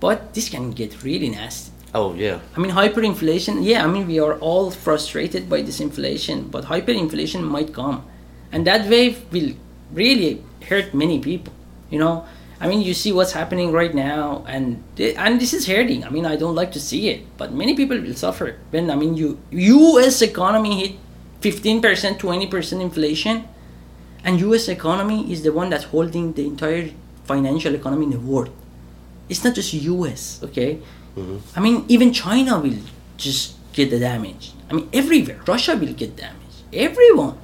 but this can get really nasty. Oh yeah, I mean, hyperinflation. Yeah, I mean, we are all frustrated by this inflation, but hyperinflation might come, and that wave will really hurt many people. You know, I mean, you see what's happening right now, and and this is hurting. I mean, I don't like to see it, but many people will suffer. When I mean, you U.S. economy hit fifteen percent, twenty percent inflation, and U.S. economy is the one that's holding the entire financial economy in the world. It's not just U.S. Okay, mm-hmm. I mean, even China will just get the damage. I mean, everywhere. Russia will get damage. Everyone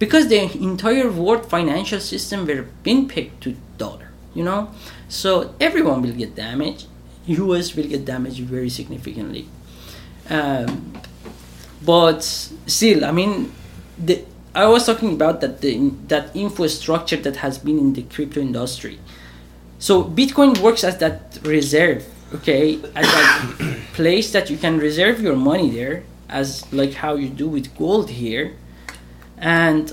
because the entire world financial system were been pegged to dollar you know? So everyone will get damaged. Us will get damaged very significantly. Um, but still i mean the, i was talking about that the, that infrastructure that has been in the crypto industry. So bitcoin works as that reserve okay? As that place that you can reserve your money there as like how you do with gold here. And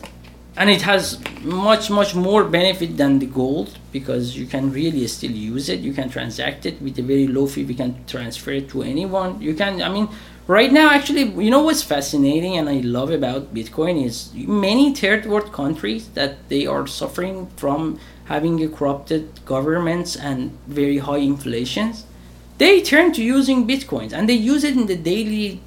and it has much much more benefit than the gold because you can really still use it. You can transact it with a very low fee. We can transfer it to anyone. You can i mean right now actually you know what's fascinating and i love about bitcoin is many third world countries that they are suffering from having corrupted governments and very high inflations they turn to using bitcoins and they use it in the daily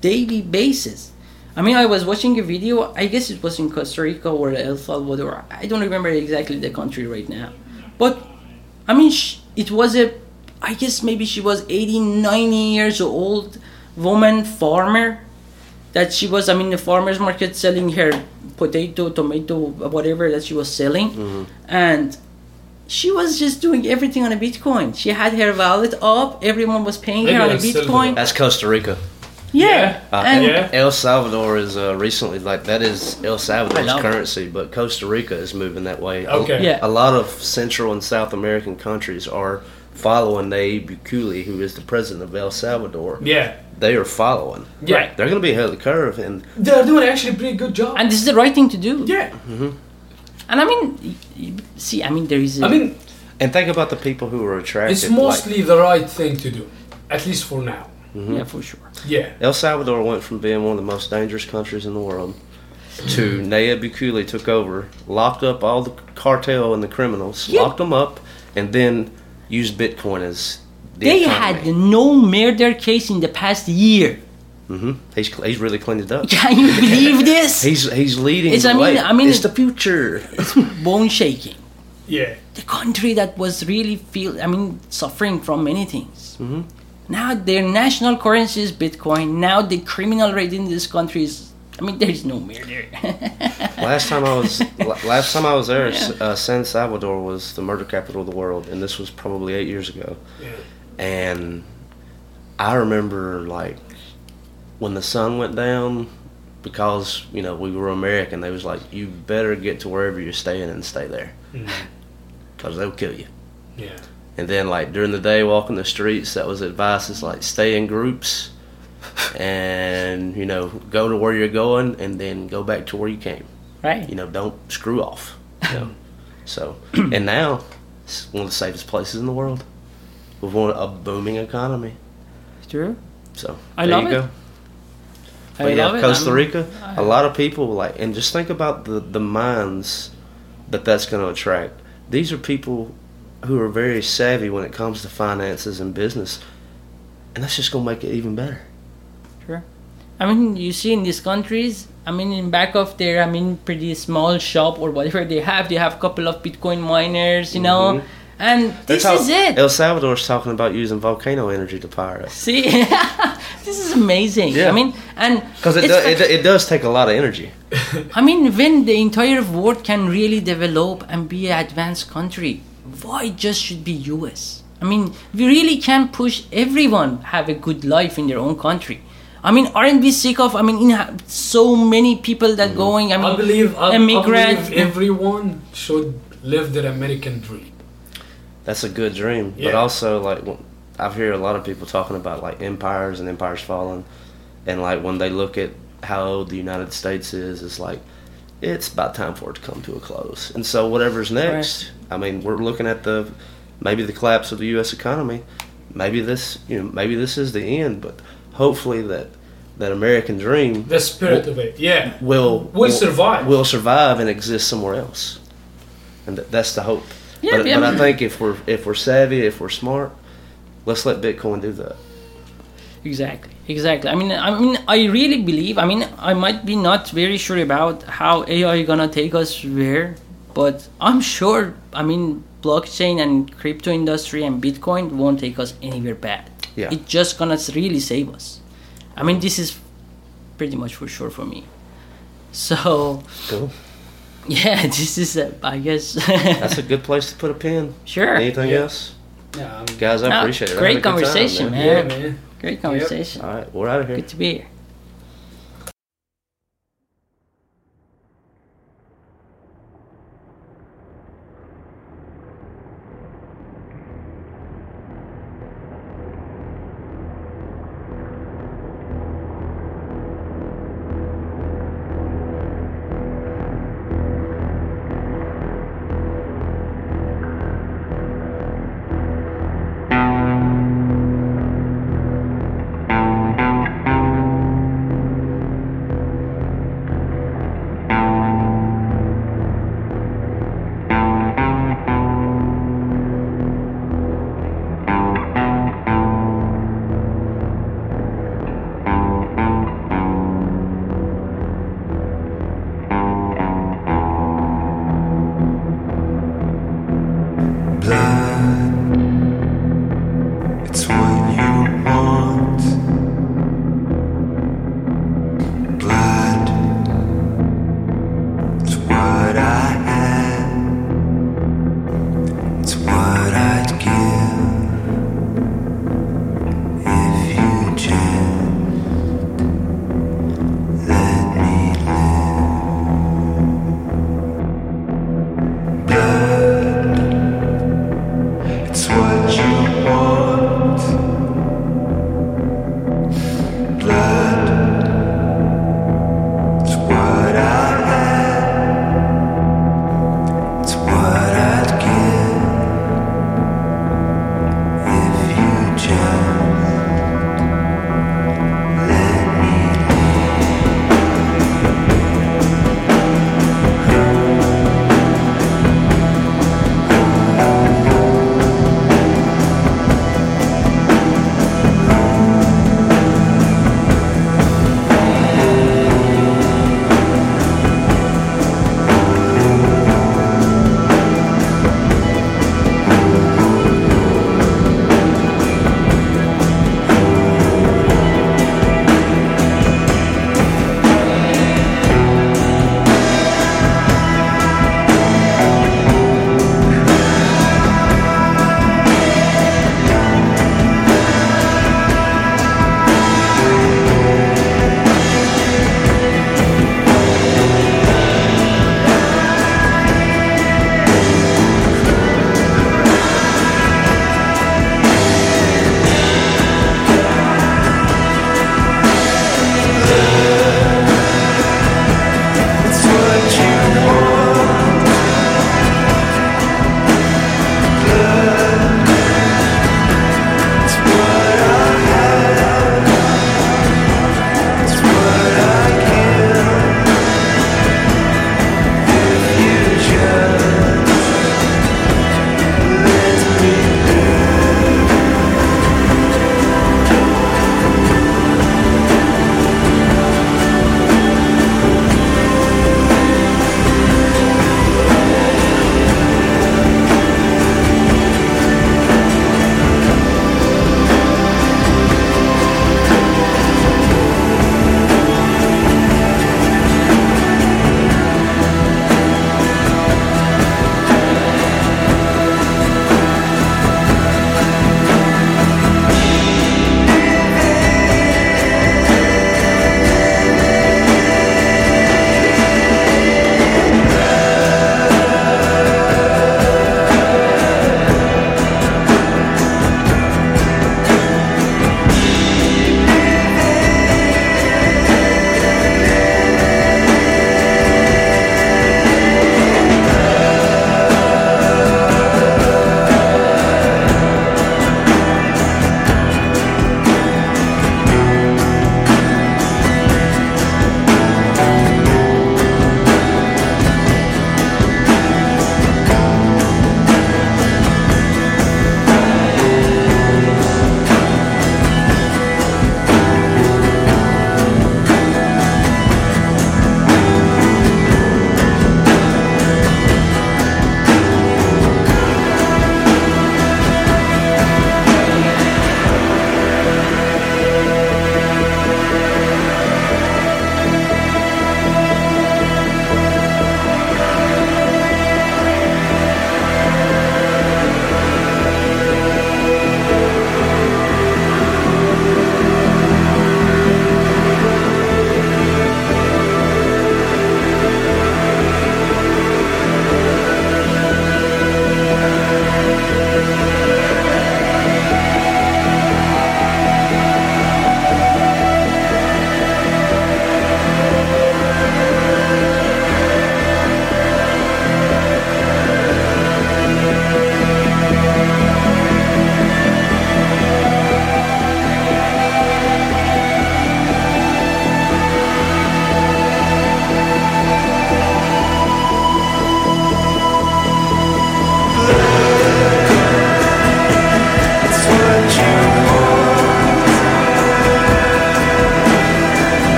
daily basis I mean, I was watching a video. I guess it was in Costa Rica or El Salvador. I don't remember exactly the country right now. But, I mean, sh- it was a, I guess maybe she was 80, 90 years old woman farmer. That she was, I mean, the farmer's market selling her potato, tomato, whatever that she was selling. Mm-hmm. And she was just doing everything on a Bitcoin. She had her wallet up. Everyone was paying Maybe her on a that's still Bitcoin. That's Costa Rica. Yeah. Uh, and Yeah. El Salvador is uh, recently like that is El I Salvador's love it. currency, but Costa Rica is moving that way. A- Okay. Yeah. A, lot of Central and South American countries are following Nayib Bukele, who is the president of El Salvador. Yeah. They are following. Yeah. They're going to be ahead of the curve, and They're doing actually a pretty good job. and this is the right thing to do. yeah. And I mean, y- y- see, I mean, there is. A, I mean, and think about the people who are attracted. it's like- mostly the right thing to do, at least for now. Yeah, for sure. Yeah. El Salvador went from being one of the most dangerous countries in the world to Nayib Bukele took over, locked up all the cartel and the criminals, Yeah. locked them up, and then used Bitcoin as the They economy. had no murder case in the past year. Mm-hmm. He's he's really cleaned it up. Can you believe this? He's he's leading It's- the I mean- way. I mean, it's the future. Bone shaking. Yeah. The country that was really feel, I mean, suffering from many things. Mm-hmm. Now their national currency is Bitcoin. Now the criminal rate in this country is. I mean, there is no murder. last time I was last time I was there, uh, San Salvador was the murder capital of the world, and this was probably eight years ago. Yeah. And I remember like when the sun went down, because you know we were American. They was like, you better get to wherever you're staying and stay there, because they'll kill you. Yeah. And then like during the day, walking the streets, that was advice. Is like stay in groups, and you know go to where you're going, and then go back to where you came. right? You know, don't screw off. You know? so and now it's one of the safest places in the world. With one a booming economy. True. So I there love you it. go. I yeah, love it. Costa I'm- Rica, a lot of people like, and just think about the the minds that that's going to attract. These are people who are very savvy when it comes to finances and business, and that's just going to make it even better. Sure. I mean, you see in these countries, I mean, in back of their, I mean, pretty small shop or whatever they have, they have a couple of Bitcoin miners, you know, mm-hmm. and this how is it. El Salvador's talking about using volcano energy to power us See, this is amazing. Yeah. I mean, and because it, do, it it does take a lot of energy. I mean, when the entire world can really develop and be an advanced country, why just should be US? I mean, we really can push everyone have a good life in their own country. I mean, aren't we sick of? I mean, in ha- so many people that mm-hmm. going. I mean, I believe, I, I believe everyone should live their American dream. That's a good dream, but also like I've heard a lot of people talking about like empires and empires falling, and like when they look at how old the United States is, it's like it's about time for it to come to a close. And so whatever's next, I mean, we're looking at the maybe the collapse of the U.S. economy. Maybe this, you know, maybe this is the end, but hopefully that that American dream The spirit of it, yeah. will Will survive. will survive and exist somewhere else, and th- that's the hope. Yeah, but, yeah, but I I think if we're if we're savvy, if we're smart, let's let Bitcoin do that. Exactly, exactly. I mean, I mean, I really believe. I mean, I might be not very sure about how AI gonna take us where, but I'm sure. I mean, blockchain and crypto industry and Bitcoin won't take us anywhere bad. Yeah. It's just gonna really save us. I mean, this is pretty much for sure for me. So Cool. yeah, this is. A, I guess. That's a good place to put a pin. sure. Anything Yeah. else, Yeah, I'm, guys? I No, appreciate it. Great had a good time, conversation, man. yeah, man. Great conversation. All right, we're out of here. Good to be here.